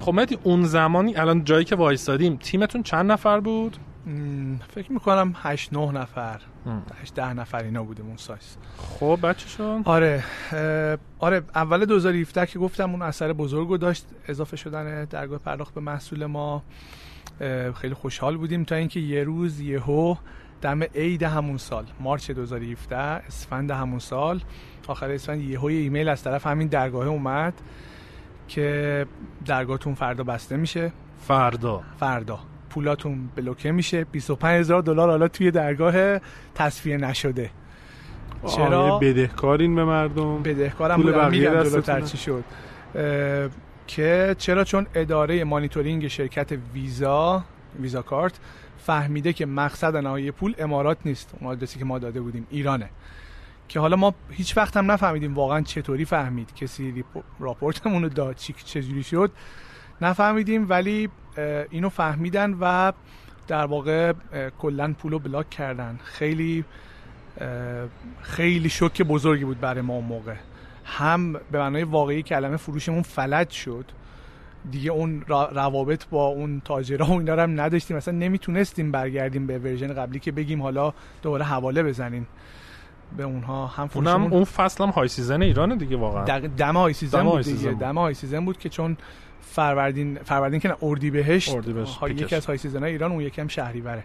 خب اون زمانی الان جایی که وایسادیم تیمتون چند نفر بود؟ فکر می‌کنم 8 9 نفر. ام. 8 10 نفر اینا بودیم اون سایز. خب بچه شون آره آره اول 2017 که گفتم اون اثر بزرگ داشت اضافه شدن درگاه پرداخت به محصول ما. خیلی خوشحال بودیم تا اینکه یه روز یهو دم عید همون سال مارچ 2017 اسفند همون سال. آخر اسفند یهو یه ایمیل از طرف همین درگاه اومد که درگاهتون فردا بسته میشه. فردا. فردا. پولاتون بلوکه میشه. 25000 دلار حالا توی درگاه تصفیه نشده. چرا؟ بدهکارین به مردم. بدهکارم پول بقیه؟ جلوتر چی شد. که چرا؟ چون اداره مانیتورینگ شرکت ویزا ویزا کارت فهمیده که مقصد نهایی پول امارات نیست. اون آدرسی که ما داده بودیم ایرانه. که حالا ما هیچ وقت هم نفهمیدیم واقعا چطوری فهمید. کسی راپورتمون رو داد چجوری شد. نفهمیدیم ولی اینو فهمیدن و در واقع کلا پول رو بلاک کردن. خیلی خیلی شوک بزرگی بود برای ما اون موقع. هم به معنای واقعی کلمه فروشمون فلج شد. دیگه اون روابط با اون تاجرها و اینا هم نداشتیم. اصلا نمی‌تونستیم برگردیم به ورژن قبلی که بگیم حالا دوباره حواله بزنین به اونها. هم اونم اون فصل هم high season ایرانه دیگه واقعا. دم high season دم بود دیگه. دم high season بود که چون فروردین فروردین که اردی بهشت یکی از high season های ایران اون یکی هم شهریوره.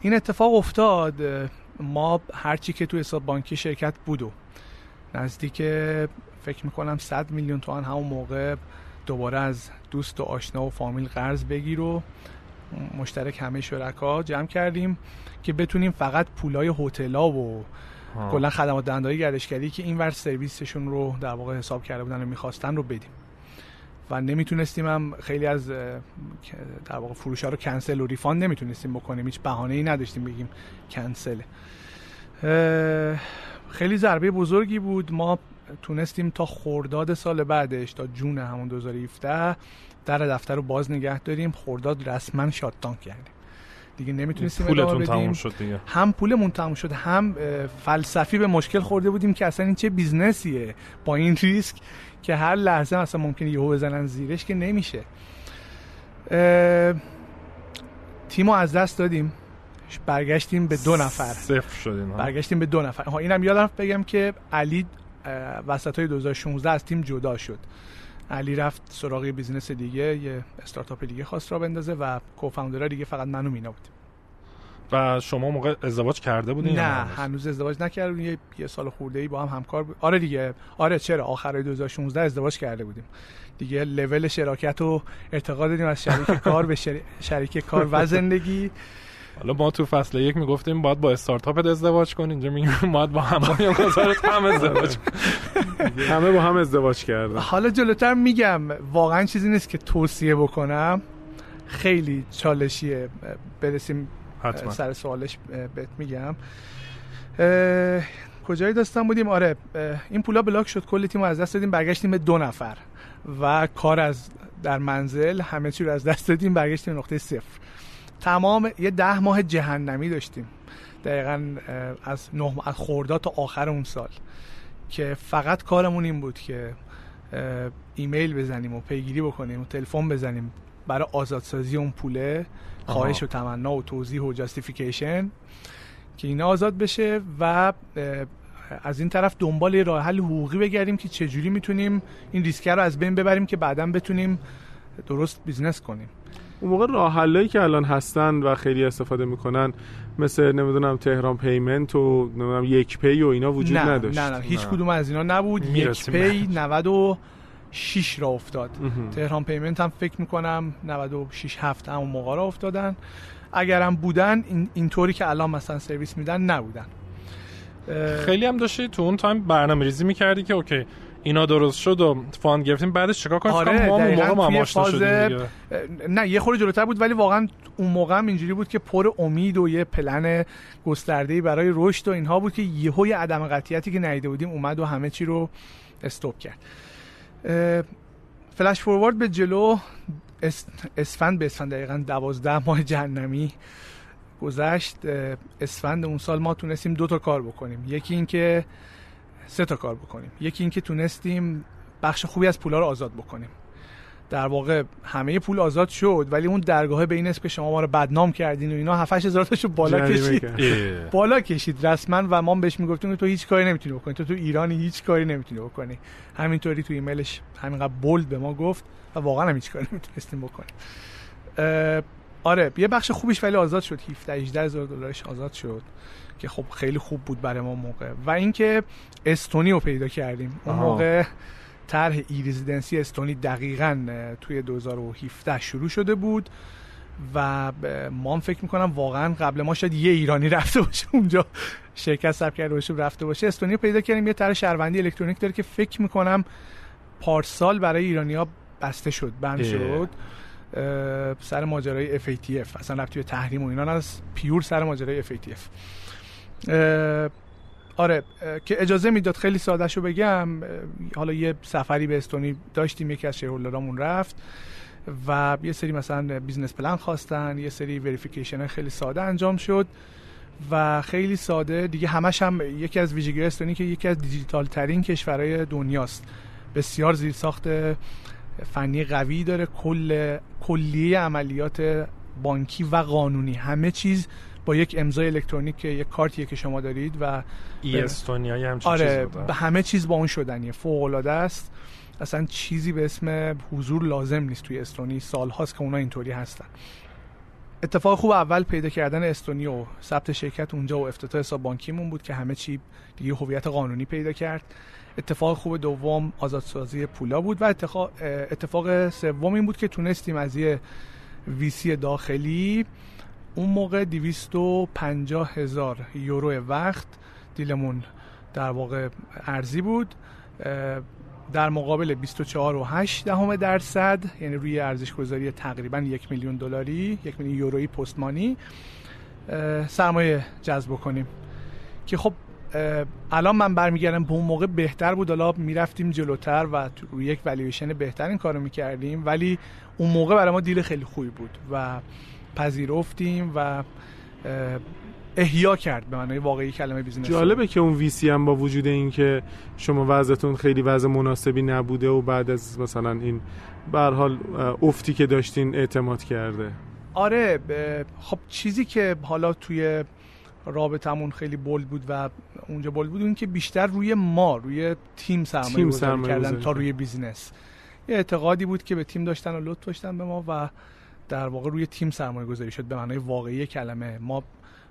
این اتفاق افتاد. ما هرچی که توی حساب بانکی شرکت بود و نزدیک فکر می‌کنم 100 میلیون تومن همون موقع دوباره از دوست و آشنا و فامیل قرض بگیر و مشترک همه شرکا جمع کردیم که بتونیم فقط پولای هتل‌ها و کلا خدمات دهنده‌های گردشگری که این ور سرویسشون رو در واقع حساب کرده بودن و می‌خواستن رو بدیم. و نمی‌تونستیم هم خیلی از در واقع فروش ها رو کنسل و refund نمی‌تونستیم بکنیم. هیچ بهانه ای نداشتیم بگیم کنسل خیلی ضربه بزرگی بود. ما تونستیم تا خرداد سال بعدش تا June همون 2017 در دفتر رو باز نگه داریم. خرداد رسما شاتدان کردیم. دیگه نمی‌تونستیم پولتون تموم شد دیگه. هم پولمون تموم شد هم فلسفی به مشکل خورده بودیم که اصلا این چه بیزنسیه با این ریسک که هر لحظه اصلا ممکنه یهو بزنن زیرش که نمیشه. تیمو از دست دادیم. برگشتیم به دو نفر. صفر شدیم برگشتیم به دو نفر. ها اینم یادم بگم که علی وسط های 2016 از تیم جدا شد. علی رفت سراغ business دیگه یه استارتاپ دیگه خواست راه بندازه و co-founder ها دیگه فقط من و مینا بودیم و شما موقع ازدواج کرده بودین نه هنوز ازدواج نکردیم. یه, یه سال خورده ای با هم همکار بودیم آره دیگه. آره چرا؟ آخرای 2016 ازدواج کرده بودیم. دیگه لول شراکت و ارتقا دادیم از شریک کار به شریک کار و زندگی. حالا ما تو فصل یک می‌گفتیم باید با استارتاپ ازدواج کن اینجا میگیم باید با همه هم ازدواج همه با هم ازدواج کردن. حالا جلوتر میگم واقعا چیزی نیست که توصیه بکنم. خیلی چالشیه. برسیم حتما. سر سوالش بهت میگم. کجای داستان بودیم؟ آره این پولا بلاک شد. کل تیم از دست دادیم. برگشتیم به دو نفر و کار از در منزل همه چی رو از دست دادیم. برگشتیم نقطه صفر. تمام یه ده ماه جهنمی داشتیم. دقیقا از نه از خورداد تا آخر اون سال. که فقط کارمون این بود که ایمیل بزنیم و پیگیری بکنیم و تلفن بزنیم برای آزادسازی اون پوله. خواهش و تمنا و توضیح و جاستیفیکیشن که اینا آزاد بشه و از این طرف دنبال راه حل حقوقی بگردیم که چجوری می‌تونیم این ریسک رو از بین ببریم که بعدا بتونیم درست business کنیم. اون موقع راه که الان هستن و خیلی استفاده می‌کنن مثل نمی‌دونم تهران Payment و نمی‌دونم یک پی و اینا وجود نه، نداشت. نه نه هیچ کدوم از اینا نبود. یک پی 96 راه افتاد. تهران Payment هم فکر می‌کنم 96 هفت همون موقع راه افتادن. اگرم بودن این اینطوری که الان مثلا سرویس میدن نبودن. خیلی هم داشتی تو اون time برنامه ریزی می‌کردی که okay اینا درست شد و fund گرفتیم. بعدش چیکار کنیم؟ آره ما اون موقع ما شدیم نه یه خورده جلوتر بود ولی واقعا اون موقع هم اینجوری بود که پر امید و یه پلن گسترده برای رشد و اینها بود که یهو یه عدم قطعیتی که ندیده بودیم اومد و همه چی رو stop کرد. flash forward به جلو. اسفند به اسفند دقیقا دوازده ماه جهنمی گذشت. اسفند اون سال ما تونستیم دو تا کار بکنیم. یکی این که سه تا کار بکنیم. یکی اینکه تونستیم بخش خوبی از پولا رو آزاد بکنیم. در واقع همه پول آزاد شد ولی اون درگاه به این اسم که شما ما رو بدنام کردین و اینا. 7 هزار تاشو بالا کشید. بالا کشید رسما و ما بهش می‌گفتیم که تو هیچ کاری نمی‌تونی بکنی. تو تو ایرانی هیچ کاری نمی‌تونی بکنی. همینطوری تو ایمیلش همینقدر بولد به ما گفت و واقعا هم هیچ کاری نمی‌تونستیم بکنیم. آره یه بخش خوبیش ولی آزاد شد. 17 18 هزار دلارش آزاد شد که خب خیلی خوب بود برای ما موقع. و اینکه استونی رو پیدا کردیم. اون موقع طرح ای رزیدنسی استونی دقیقا توی 2017 شروع شده بود و ما هم فکر می‌کنم واقعا قبل ما شاید یه ایرانی رفته باشه اونجا شرکت ثبت کرده باشه رفته باشه. استونی پیدا کردیم یه طرح شهروندی الکترونیک داره که فکر می‌کنم پارسال برای ایرانی ها بسته شد بند شد. سر ماجرای FATF اصلا رفتی به تحریم و اینا از پیور سر ماجرای FATF آره که اجازه می‌داد خیلی ساده شو بگم حالا یه سفری به استونی داشتیم یکی از shareholder امون رفت و یه سری مثلا business plan خواستن یه سری verification خیلی ساده انجام شد و خیلی ساده دیگه همش هم یکی از ویژگی استونی که یکی از دیجیتال ترین کشورهای دنیاست. بسیار زیر ساخت فنی قوی داره کل کلیه عملیات بانکی و قانونی همه چیز با یک امضای الکترونیک که یک کارتیه که شما دارید و ای استونیا هم آره به همه چیز با اون شدنیه فوق العاده است. اصلا چیزی به اسم حضور لازم نیست توی استونی. سال هاست که اونا اینطوری هستن. اتفاق خوب اول پیدا کردن استونی و ثبت شرکت اونجا و افتتاح حساب بانکیمون بود که همه چی دیگه هویت قانونی پیدا کرد. اتفاق خوب دوم آزادسازی پولا بود و اتفاق, اتفاق سوم این بود که تونستیم از یه ویسی داخلی اون موقع 250 هزار یورو وقت دیلمون در واقع ارزی بود در مقابل 24 و 8 دهم درصد یعنی روی ارزش گذاری تقریبا یک میلیون دلاری یک میلیون یورویی پستمانی سرمایه جذب کنیم. که خب الان من برمیگردم به اون موقع بهتر بود. حالا می‌رفتیم جلوتر و روی یک والیویشن بهتر این کارو می‌کردیم ولی اون موقع برای ما deal خیلی خوبی بود و پذیرفتیم و احیا کرد به معنای واقعی کلمه business. جالبه که اون VC هم با وجود این که شما وضعتون خیلی وضع مناسبی نبوده و بعد از مثلا این به حال افتی که داشتین اعتماد کرده. آره خب چیزی که حالا توی رابطمون خیلی bold بود و اونجا bold بود اون که بیشتر روی ما روی تیم سرمایه گذاری کردن تا روی business. یه اعتقادی بود که به تیم داشتن و لطف داشتن به ما و در واقع روی تیم سرمایه گذاری شد به معنای واقعی کلمه. ما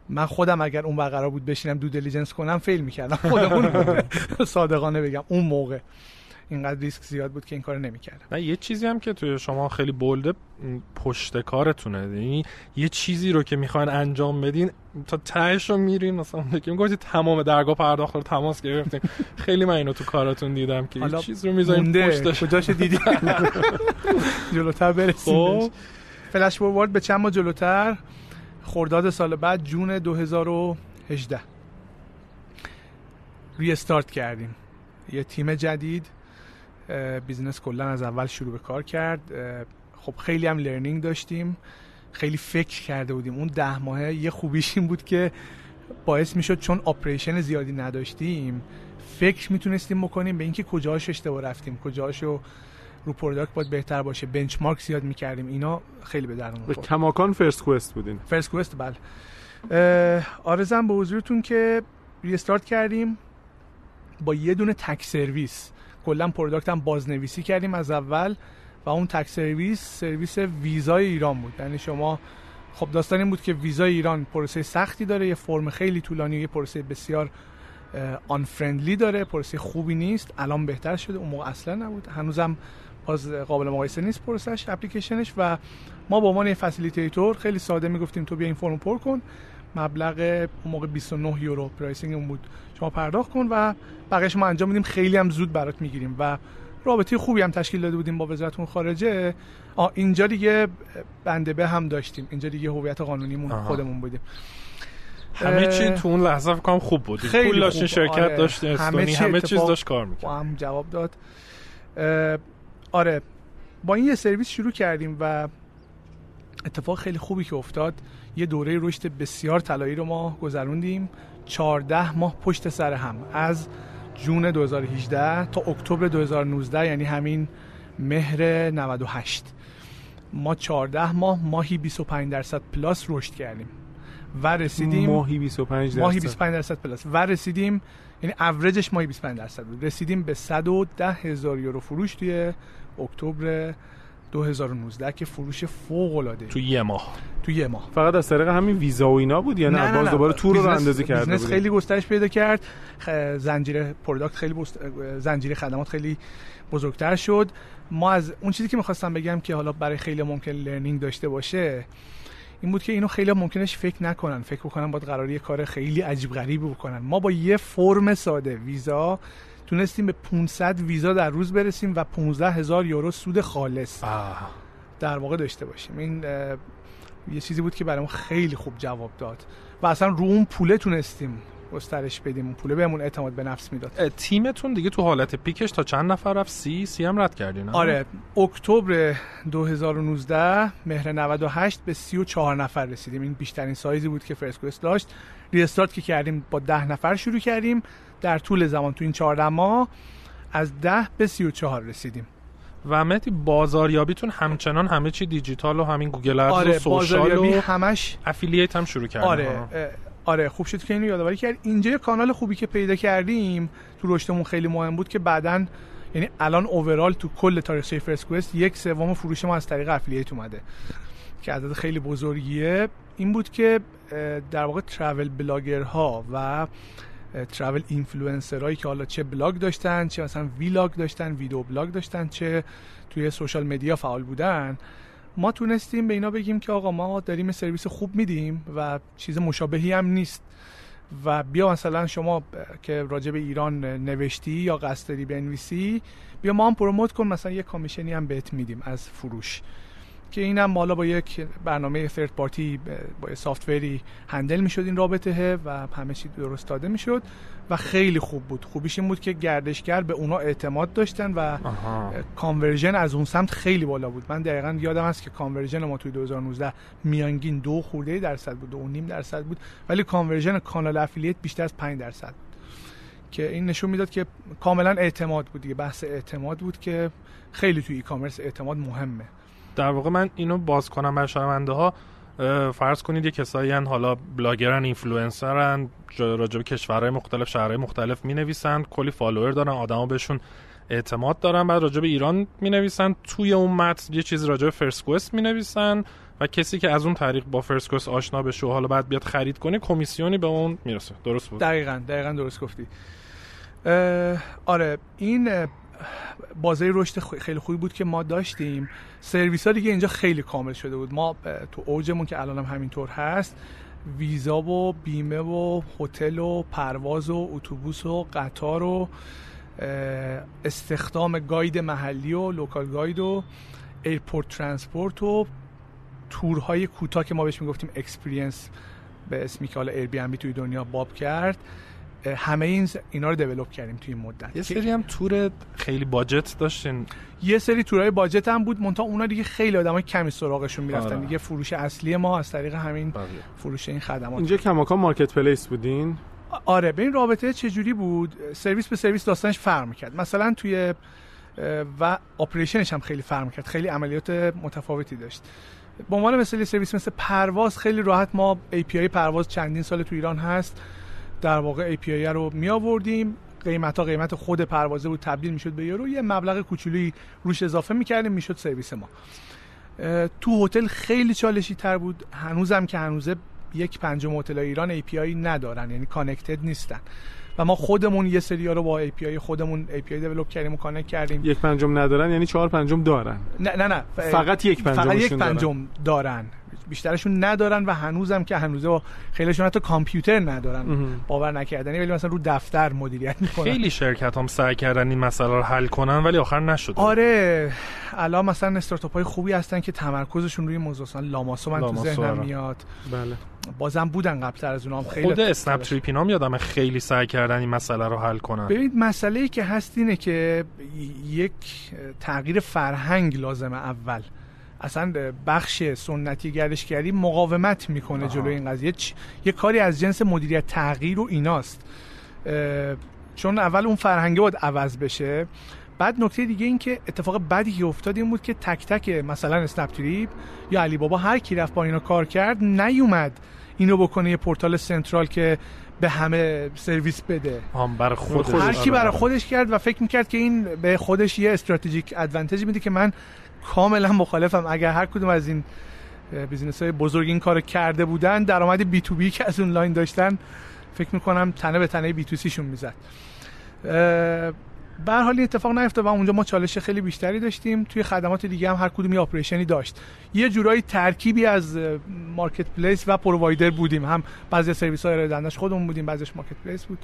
من خودم اگر اون قرار بود بشینم due diligence کنم fail می‌کردم. خودمون صادقانه بگم اون موقع اینقدر ریسک زیاد بود که این کارو نمی‌کردم. و یه چیزی هم که توی شما خیلی بولده پشت کارتونه. یعنی یه چیزی رو که می‌خواین انجام بدین تا تهش رو میرین مثلا که می‌گفتید تمام درگاه پرداخت رو تماس گرفتیم خیلی من اینو تو کاراتون دیدم که یه چیز رو می‌ذاریم پشتش. کجاش دیدی؟ جلوتر برسیم خب. فلش فوروارد به چند ماه جلوتر. خرداد سال بعد جون 2018 restart کردیم. یه تیم جدید business کلا از اول شروع به کار کرد. خب خیلی هم learning داشتیم. خیلی فکر کرده بودیم. اون ده ماهه یه خوبیش این بود که باعث می‌شد چون operation زیادی نداشتیم فکر می‌تونستیم بکنیم به اینکه کجاش اشتباه رفتیم کجاشو رو product باید بهتر باشه. benchmark زیاد می‌کردیم. اینا خیلی به درمون خورد کماکان First Quest بودین. First Quest بله. عرضم به حضورتون که restart کردیم. با یه دونه تک سرویس. کلا product هم بازنویسی کردیم از اول و اون تک سرویس سرویس ویزای ایران بود. یعنی شما خب داستان این بود که ویزای ایران پروسه سختی داره یه فرم خیلی طولانی یه پروسه بسیار unfriendly داره پروسه خوبی نیست. الان بهتر شده اون موقع اصلا نبود. هنوزم باز قابل مقایسه نیست پروسش اپلیکیشنش و ما به عنوان facilitator خیلی ساده می‌گفتیم تو بیا این فرم پر کن. مبلغ اون موقع 29 یورو. pricing اون بود. شما پرداخت کن و بقیه‌اش ما انجام میدیم. خیلی هم زود برات می‌گیریم و رابطه خوبی هم تشکیل داده بودیم با وزارت خارجه. آ اینجا دیگه بنده به هم داشتیم. اینجا دیگه هویت قانونیمون خودمون بودیم. همه چی تو اون لحظه فکر خوب بود. خیلی پول داشتین شرکت آره. داشتین همه, همه چیز داشت کار می‌کرد. هم جواب داد. آره. با این یه سرویس شروع کردیم و اتفاق خیلی خوبی که افتاد یه دوره رشد بسیار طلایی رو ما گذروندیم. 14 ماه پشت سر هم. از June 2018 تا اکتبر 2019 یعنی همین مهر 98 ما 14 ماه ماهی 25 درصد plus رشد کردیم. و رسیدیم ماهی 25 درصد. ماهی 25 درصد plus. و رسیدیم یعنی اوریجش ماهی 25 درصد بود. رسیدیم به 110 هزار یورو فروش توی اکتبر 2019 که فروش فوق العاده تو یه ماه. تو یه ماه. فقط از طریق همین ویزا و اینا بود؟ یا نه, نه باز دوباره تور راه اندازی کرده business خیلی گسترش پیدا کرد. زنجیره product خیلی بست... زنجیره خدمات خیلی بزرگتر شد. ما از اون چیزی که می‌خواستم بگم که حالا برای خیلی ممکن learning داشته باشه این بود که اینو خیلی ممکنش فکر نکنن. فکر بکنن باید قراری کار خیلی عجیب غریبی بکنن. ما با یه فرم ساده ویزا تونستیم به 500 ویزا در روز برسیم و 15 هزار یورو سود خالص آه. در واقع داشته باشیم. این یه چیزی بود که برامون خیلی خوب جواب داد و اصلا رو اون پوله تونستیم گسترش بدیم. اون پوله بهمون اعتماد به نفس می‌داد. تیمتون دیگه تو حالت پیکش تا چند نفر رفت؟ سی؟ سی هم رد کردین آره. اکتبر 2019 مهر 98 به 34 نفر رسیدیم. این بیشترین سایزی بود که فرسکوست داشت. restart که کردیم با 10 نفر شروع کردیم. در طول زمان تو این 14 ماه از 10 به 34 رسیدیم. و مهدی بازاریابیتون همچنان همه چی دیجیتال و همین Google Ads آره و social و همش affiliate هم شروع کردن آره آره خوب شد که اینو یادآوری کرد. اینجا یه کانال خوبی که پیدا کردیم تو رشدمون خیلی مهم بود که بعدا یعنی الان overall تو کل تاریخ فرست کوئست یک سوم فروش ما از طریق affiliate اومده که عدد خیلی بزرگیه. این بود که در واقع travel blogger ها و travel influencer ایی که حالا چه بلاگ داشتن چه مثلا vlog داشتن video blog داشتن چه توی social media فعال بودن. ما تونستیم به اینا بگیم که آقا ما داریم سرویس خوب میدیم و چیز مشابهی هم نیست. و بیا مثلا شما که راجع به ایران نوشتی یا قصد داری بنویسی بیا ما هم promote کن مثلا یه commission ی هم بهت میدیم از فروش. که اینم بالا با یک برنامه third party با یه software ی handle می‌شد این رابطه و همه چی درست داده می‌شد و خیلی خوب بود. خوبیش این بود که گردشگر به اونا اعتماد داشتن و conversion از اون سمت خیلی بالا بود. من دقیقا یادم هست که conversion ما توی 2019 میانگین دو خورده درصد بود دو نیم درصد بود. ولی conversion کانال affiliate بیشتر از 5 درصد. که این نشون می‌داد که کاملا اعتماد بود دیگه. بحث اعتماد بود که خیلی توی e-commerce اعتماد مهمه. در واقع من اینو باز کنم بر شنونده ها فرض کنید یه کسایی هن حالا بلاگرن اینفلوئنسرن راجع به کشورهای مختلف شهرهای مختلف می نویسن کلی follower دارن آدما بهشون اعتماد دارن بعد راجع به ایران می نویسن توی اون متن یه چیزی راجع به فرست می نویسن و کسی که از اون طریق با فرست آشنا بشه حالا بعد بیاد خرید کنه کمیسیونی به اون می‌رسه. درست بود؟ دقیقاً دقیقاً درست گفتی. آره این بازه رشد خیلی خوبی بود که ما داشتیم. سرویس ها دیگه اینجا خیلی کامل شده بود. ما تو اوجمون که الان هم همینطور هست ویزا و بیمه و هتل و پرواز و اتوبوس و قطار و استخدام guide محلی و local guide و airport transport و تورهای کوتاه که ما بهش می‌گفتیم experience به اسمی که حالا Airbnb توی دنیا باب کرد. همه این اینا رو develop کردیم توی این مدت. یه سری هم تور خیلی budget داشتین. یه سری تورای budget هم بود منتها اونا دیگه خیلی آدمای کمی سراغشون می‌رفتن. آره. دیگه فروش اصلی ما از طریق همین بله. فروش این خدمات. اینجا کماکان marketplace بودین؟ آره به این رابطه چجوری بود؟ سرویس به سرویس داستانش فرق می‌کرد. مثلا توی و operation ش هم خیلی فرق می‌کرد. خیلی عملیات متفاوتی داشت. به عنوان مثل سرویس مثل پرواز خیلی راحت ما API پرواز چندین سال تو ایران هست. در واقع API رو می آوردیم قیمت ها قیمت خود پروازه بود تبدیل می‌شد به یورو. یه مبلغ کوچولی روش اضافه می‌کردیم می‌شد سرویس ما. تو هتل خیلی چالشی تر بود. هنوزم که هنوزه یک پنجم هتل ایران API ندارن یعنی connected نیستن. و ما خودمون یه سری رو با API خودمون API develop کردیم و connect کردیم. یک پنجم ندارن یعنی چهار پنجم دارن. نه نه نه. فقط یک پنجم فقط یک پنجم دارن. بیشترشون ندارن و هنوزم که هنوزه با خیلیشون حتی کامپیوتر ندارن. باور نکردنی ولی مثلا رو دفتر مدیریت می‌کنن. خیلی شرکت هم سعی کردن این مسئله رو حل کنن ولی آخر نشد آره. الان مثلا استارتاپ های خوبی هستن که تمرکزشون روی موضوع مثلا لاماسو من تو ذهنم آره. میاد. بله. بازم بودن قبل تر از اونام خیلی خود اسنپ تریپینام یادم خیلی سعی کردن این مسئله رو حل کنن. ببینید مسئله ای که هست اینه که یک تغییر فرهنگ لازمه اول. اصلا بخش سنتی گردشگری مقاومت می‌کنه جلو این قضیه. یه کاری از جنس مدیریت تغییر و ایناست. چون اول اون فرهنگه باید عوض بشه. بعد نکته دیگه این که اتفاق بدی که افتاد این بود که تک تک مثلا اسنپ تریپ یا علی بابا هر کی رفت با اینا کار کرد نیومد اینو بکنه یه پورتال سنترال که به همه سرویس بده. هم برای خودش. هر کی برای خودش کرد و فکر می‌کرد که این به خودش یه strategic advantage میده که من کاملا مخالفم. اگر هر کدوم از این business های بزرگ این کار کرده بودن درآمد B2B که از اون line داشتن فکر می‌کنم تنه به تنه B2C شون می‌زد. به حال اتفاق نیفتاد و اونجا ما چالش خیلی بیشتری داشتیم. توی خدمات دیگه هم هر کدوم یه operation ی داشت. یه جورایی ترکیبی از marketplace و provider بودیم. هم بعضی سرویس های ارائه خودمون بودیم بعضیش marketplace بود.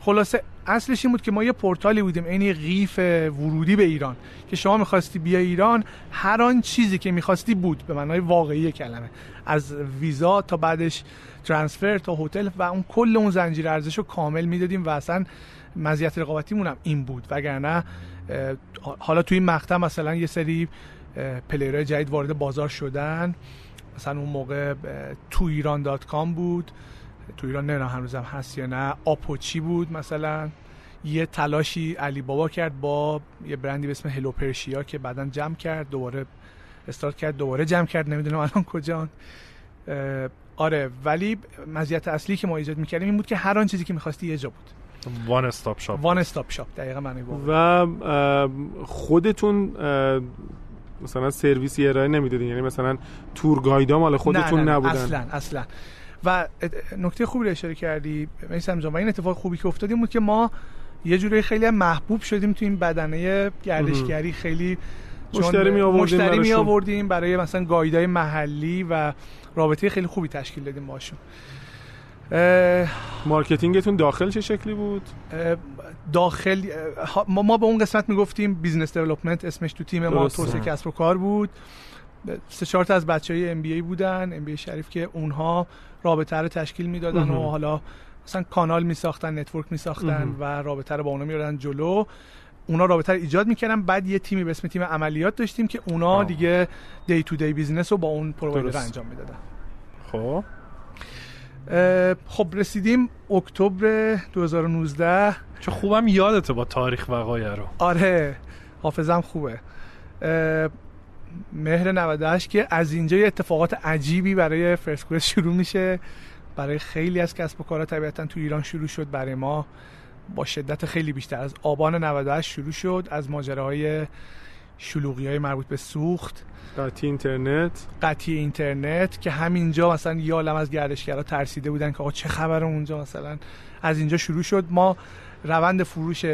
خلاصه اصلش این بود که ما یه پورتالی بودیم عین قیف ورودی به ایران که شما می‌خواستی بیا ایران هر آن چیزی که می‌خواستی بود. به معنای واقعی کلمه. از ویزا تا بعدش ترانسفر تا هتل و اون کل اون زنجیره ارزش کامل می‌دادیم و اصلا مزیت رقابتیمون هم این بود. وگرنه حالا توی این مقطع مثلا یه سری player های جدید وارد بازار شدن. مثلا اون موقع تو ایران dot com بود. تو ایران نه هنوزم هست یا نه. آپوچی بود مثلا؟ یه تلاشی علی بابا کرد با یه برندی به اسم هلو پرشیا که بعدا جمع کرد دوباره استارت کرد دوباره جمع کرد. نمی‌دونم الان کجا. آره ولی مزیت اصلی که ما ایجاد می‌کردیم این بود که هر آن چیزی که می‌خواستی یه جا بود. وان استاپ شاپ وان استاپ شاپ دقیقا معنی و خودتون مثلا سرویسی ارائه نمی‌دادین یعنی مثلا تور گایدا مال خودتون نه نه نبودن. اصلا اصلا. و نکته خوبی رو اشاره کردی میسم جان و این اتفاق خوبی که افتادیم بود که ما یه جوری خیلی محبوب شدیم تو این بدنه گردشگری. خیلی مشتری می آوردیم مشتری می آوردیم برای مثلا گایدای محلی و رابطه خیلی خوبی تشکیل دادیم باشون. marketing تون داخل چه شکلی بود؟ داخل ما, ما به اون قسمت می‌گفتیم business development اسمش تو تیم ما توسعه کسب و کار بود. سه چهار تا از بچه های ام بی ای بودن ام بی ای شریف که اونها رابطه رو تشکیل می‌دادن و حالا مثلا کانال می ساختن network می ساختن و رابطه رو با اونا می‌بردن جلو. اونا رابطه رو ایجاد می‌کردن. بعد یه تیمی به اسم تیم عملیات داشتیم که اونا آه. دیگه day to day business رو با اون provider انجام می‌دادن. خب. خب رسیدیم اکتبر 2019 چه خوبم یادته با تاریخ وقایع رو. آره حافظم خوبه. مهر 98 که از اینجا یه اتفاقات عجیبی برای فرسکورس شروع میشه. برای خیلی از کسب و کارها طبیعتا تو ایران شروع شد برای ما با شدت خیلی بیشتر. از آبان 98 شروع شد از ماجراهای شلوغی های مربوط به سوخت قطعی اینترنت. قطعی اینترنت که همینجا مثلا یه عالم از گردشگرا ترسیده بودن که آقا چه خبر اونجا مثلا. از اینجا شروع شد. ما روند فروش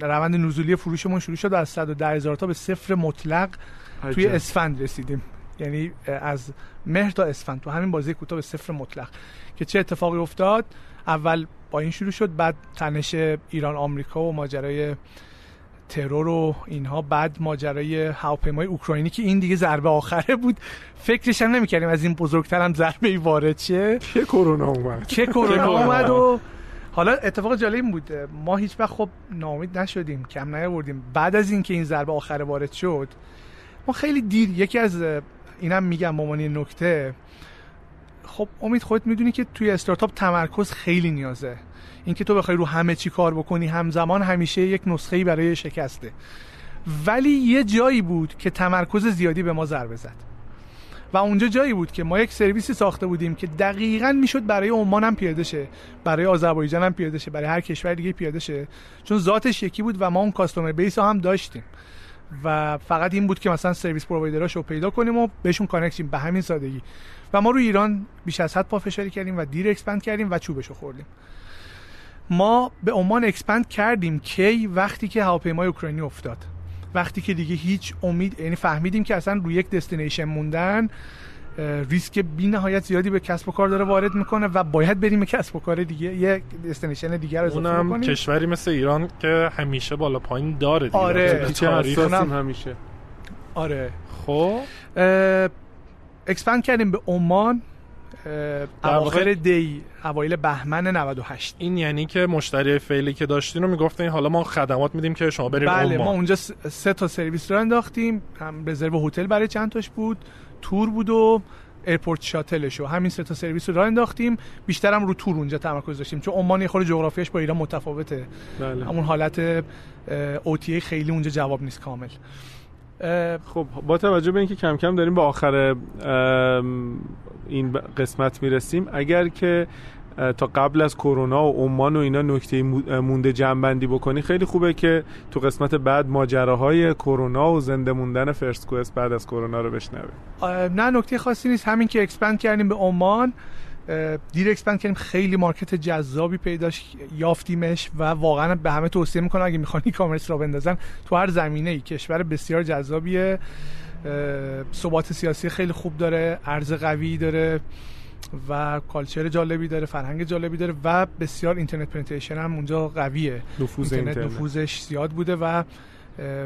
روند نزولی فروشمون شروع شد از 110 هزار تا به صفر مطلق توی اسفند رسیدیم. یعنی از مهر تا اسفند. تو همین بازی کوتاه به صفر مطلق. که چه اتفاقی افتاد؟ اول با این شروع شد. بعد تنش ایران آمریکا و ماجرای ترور و اینها بعد ماجرای هواپیمای اوکراینی که این دیگه ضربه آخره بود. فکرش هم نمی‌کردیم از این بزرگتر هم ضربه ای وارد شه. چه کرونا اومد؟ چه کرونا اومد و حالا اتفاق جالب بود. ما هیچ وقت خب ناامید نشدیم کم نیاوردیم. بعد از اینکه این ضربه آخره وارد شد ما خیلی دیر یکی از اینم میگم به نکته خب امید خودت می‌دونی که توی استارتاپ تمرکز خیلی نیازه. اینکه تو بخوای رو همه چی کار بکنی همزمان همیشه یک نسخه برای شکسته. ولی یه جایی بود که تمرکز زیادی به ما ضربه زد. و اونجا جایی بود که ما یک سرویسی ساخته بودیم که دقیقا می‌شد برای عمان هم پیاده شه برای آذربایجان هم پیاده شه برای هر کشور دیگه پیاده شه. چون ذاتش یکی بود و ما اون customer base هم داشتیم. و فقط این بود که مثلا service provider اش رو پیدا کنیم و بهشون connect به همین سادگی. و ما رو ایران بیش از حد پافشاری کردیم و دیر expand کردیم و چوبش رو خوردیم. ما به عمان expand کردیم کی وقتی که هواپیمای اوکراینی افتاد. وقتی که دیگه هیچ امید یعنی فهمیدیم که اصلا روی یک destination موندن ریسک بی نهایت زیادی به کسب و کار داره وارد می‌کنه و باید بریم به کسب و کار دیگه یه destination دیگه رو اونم کنیم. کشوری مثل ایران که همیشه بالا پایین داره دیگه. آره. تاریخ همیشه. آره. خب. expand کردیم به عمان. اواخر دی اوایل بهمن 98 این یعنی که مشتری فعلی که داشتین رو می‌گفتین حالا ما خدمات میدیم که شما برید بله ما اونجا سه تا سرویس رو انداختیم. هم رزرو هتل برای چند تاش بود تور بود و airport shuttle ش و همین سه تا سرویس رو راه انداختیم. بیشتر هم رو تور اونجا تمرکز داشتیم چون عمان یه خورده جغرافیاش با ایران متفاوته. بله. همون حالت OTA خیلی اونجا جواب نیست کامل. خب با توجه به اینکه کم کم داریم به آخر این قسمت می‌رسیم اگر که تا قبل از کرونا و عمان و اینا نکته مونده جمع‌بندی بکنی خیلی خوبه که تو قسمت بعد ماجراهای کرونا و زنده موندن First Quest بعد از کرونا رو بشنویم نه نکته خاصی نیست. همین که expand کردیم به عمان. دیر expand کردیم خیلی market جذابی پیداش یافتیمش و واقعا به همه توصیه می‌کنم اگه می‌خوان commerce راه بندازن تو هر زمینه ای کشور بسیار جذابیه. ثبات سیاسی خیلی خوب داره ارز قوی داره و culture جالبی داره فرهنگ جالبی داره و بسیار internet penetration هم اونجا قویه. نفوذ اینترنت, اینترنت. نفوذش زیاد بوده و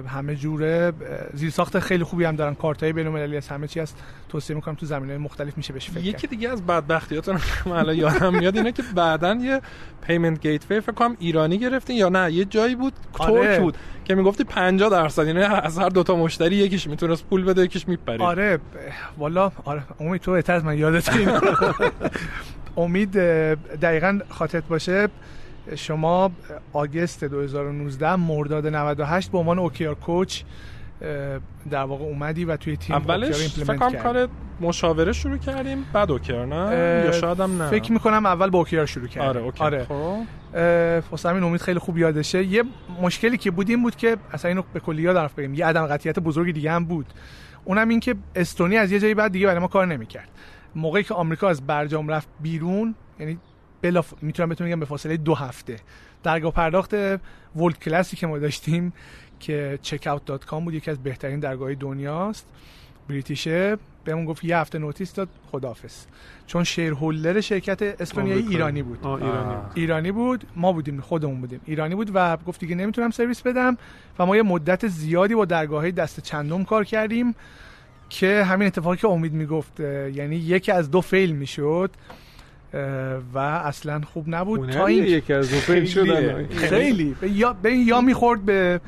همه جوره زیر ساخت خیلی خوبی هم دارن کارتای بین المللی از همه چی هست. توصیه می‌کنم تو زمینه مختلف میشه بهش فکر یکی دیگه از بدبختیاتون من الان یادم میاد اینه که بعدا یه پیمنت گیت فکر کنم ایرانی گرفتین یا نه یه جایی بود آره. ترک بود که می‌گفتی 50 درصد یعنی از هر دوتا مشتری یکیش می‌تونست پول بده یکیش میپرید آره. والا آره. امید تو بهتر من یادت امید دقیقا خاطرت باشه. شما آگست 2019 مرداد 98 به عنوان اوکیار کوچ در واقع اومدی و توی تیم اولش فکر کار مشاوره شروع کردیم بعد اوکر نه؟ یا شاید هم نه؟ فکر می‌کنم اول با اوکر شروع کردیم. آره اوکی. آره. خب. امید خیلی خوب یادشه. یه مشکلی که بود این بود که اصلا اینو به کلی یاد بگیم یه عدم قطعیت بزرگی دیگه هم بود. اونم این که استونی از یه جایی بعد دیگه برای ما کار نمی‌کرد. موقعی که آمریکا از برجام رفت بیرون یعنی بلا می‌تونم بهتون بگم به فاصله دو هفته. درگاه پرداخت ولد کلاسی که ما داشتیم که checkout.com بود یکی از بهترین درگاه دنیاست. بریتیشه بهمون گفت یه هفته نوتیس داد خدافس چون شیر هولدر شرکت اسپانیایی ایرانی بود. ایرانی. ایرانی بود ما بودیم خودمون بودیم. ایرانی بود و گفت دیگه نمی‌تونم سرویس بدم و ما یه مدت زیادی با درگاه دست چندم کار کردیم که همین اتفاقی که امید می‌گفت یعنی یکی از دو فیل می‌شد. و اصلا خوب نبود. تا این یکی از fail شدن خیلی. یا به یا می‌خورد به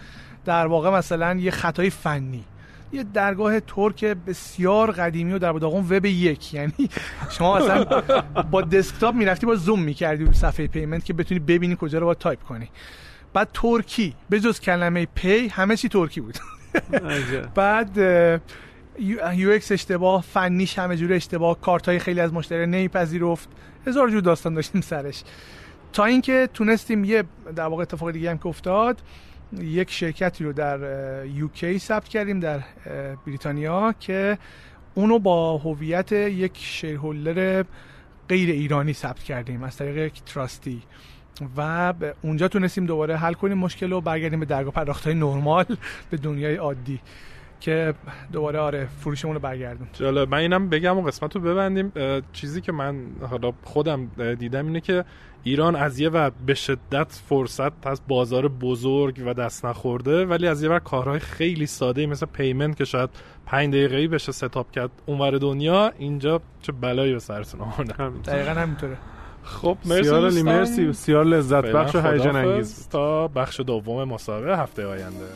در واقع مثلا یه خطای فنی. یه درگاه ترک بسیار قدیمی و در داغون وب یک. یعنی شما مثلا با دسکتاپ می‌رفتی با زوم می‌کردی صفحه payment که بتونی ببینی کجا رو با تایپ کنی. بعد ترکی به جز کلمه pay همه چی ترکی بود. بعد UX اشتباه فنیش همه جور اشتباه کارت های خیلی از مشتری نمیپذیرفت. هزار جور داستان داشتیم سرش. تا اینکه تونستیم یه در واقع اتفاق دیگه هم که افتاد یک شرکتی رو در یوکی ثبت کردیم در بریتانیا که اونو با هویت یک شیرهولدر غیر ایرانی ثبت کردیم از طریق یک تراستی. و اونجا تونستیم دوباره حل کنیم مشکل رو برگردیم به درگاه پرداخت های نرمال به دنیای عادی. که دوباره آره فروشمون رو برگردون. جالب. من اینم بگم و قسمت رو ببندیم. چیزی که من حالا خودم دیدم اینه که ایران از یه ور به شدت فرصت از بازار بزرگ و دست نخورده ولی از یه ور کارهای خیلی ساده مثل پیمنت که شاید 5 دقیقه‌ای بشه ستاپ کرد اونور دنیا اینجا چه بلایی به سرتون آوردن. دقیقاً همینطوره. خب مرسی مرسی بسیار لذت بخش و هیجان انگیز تا بخش دوم مسابقه هفته آینده.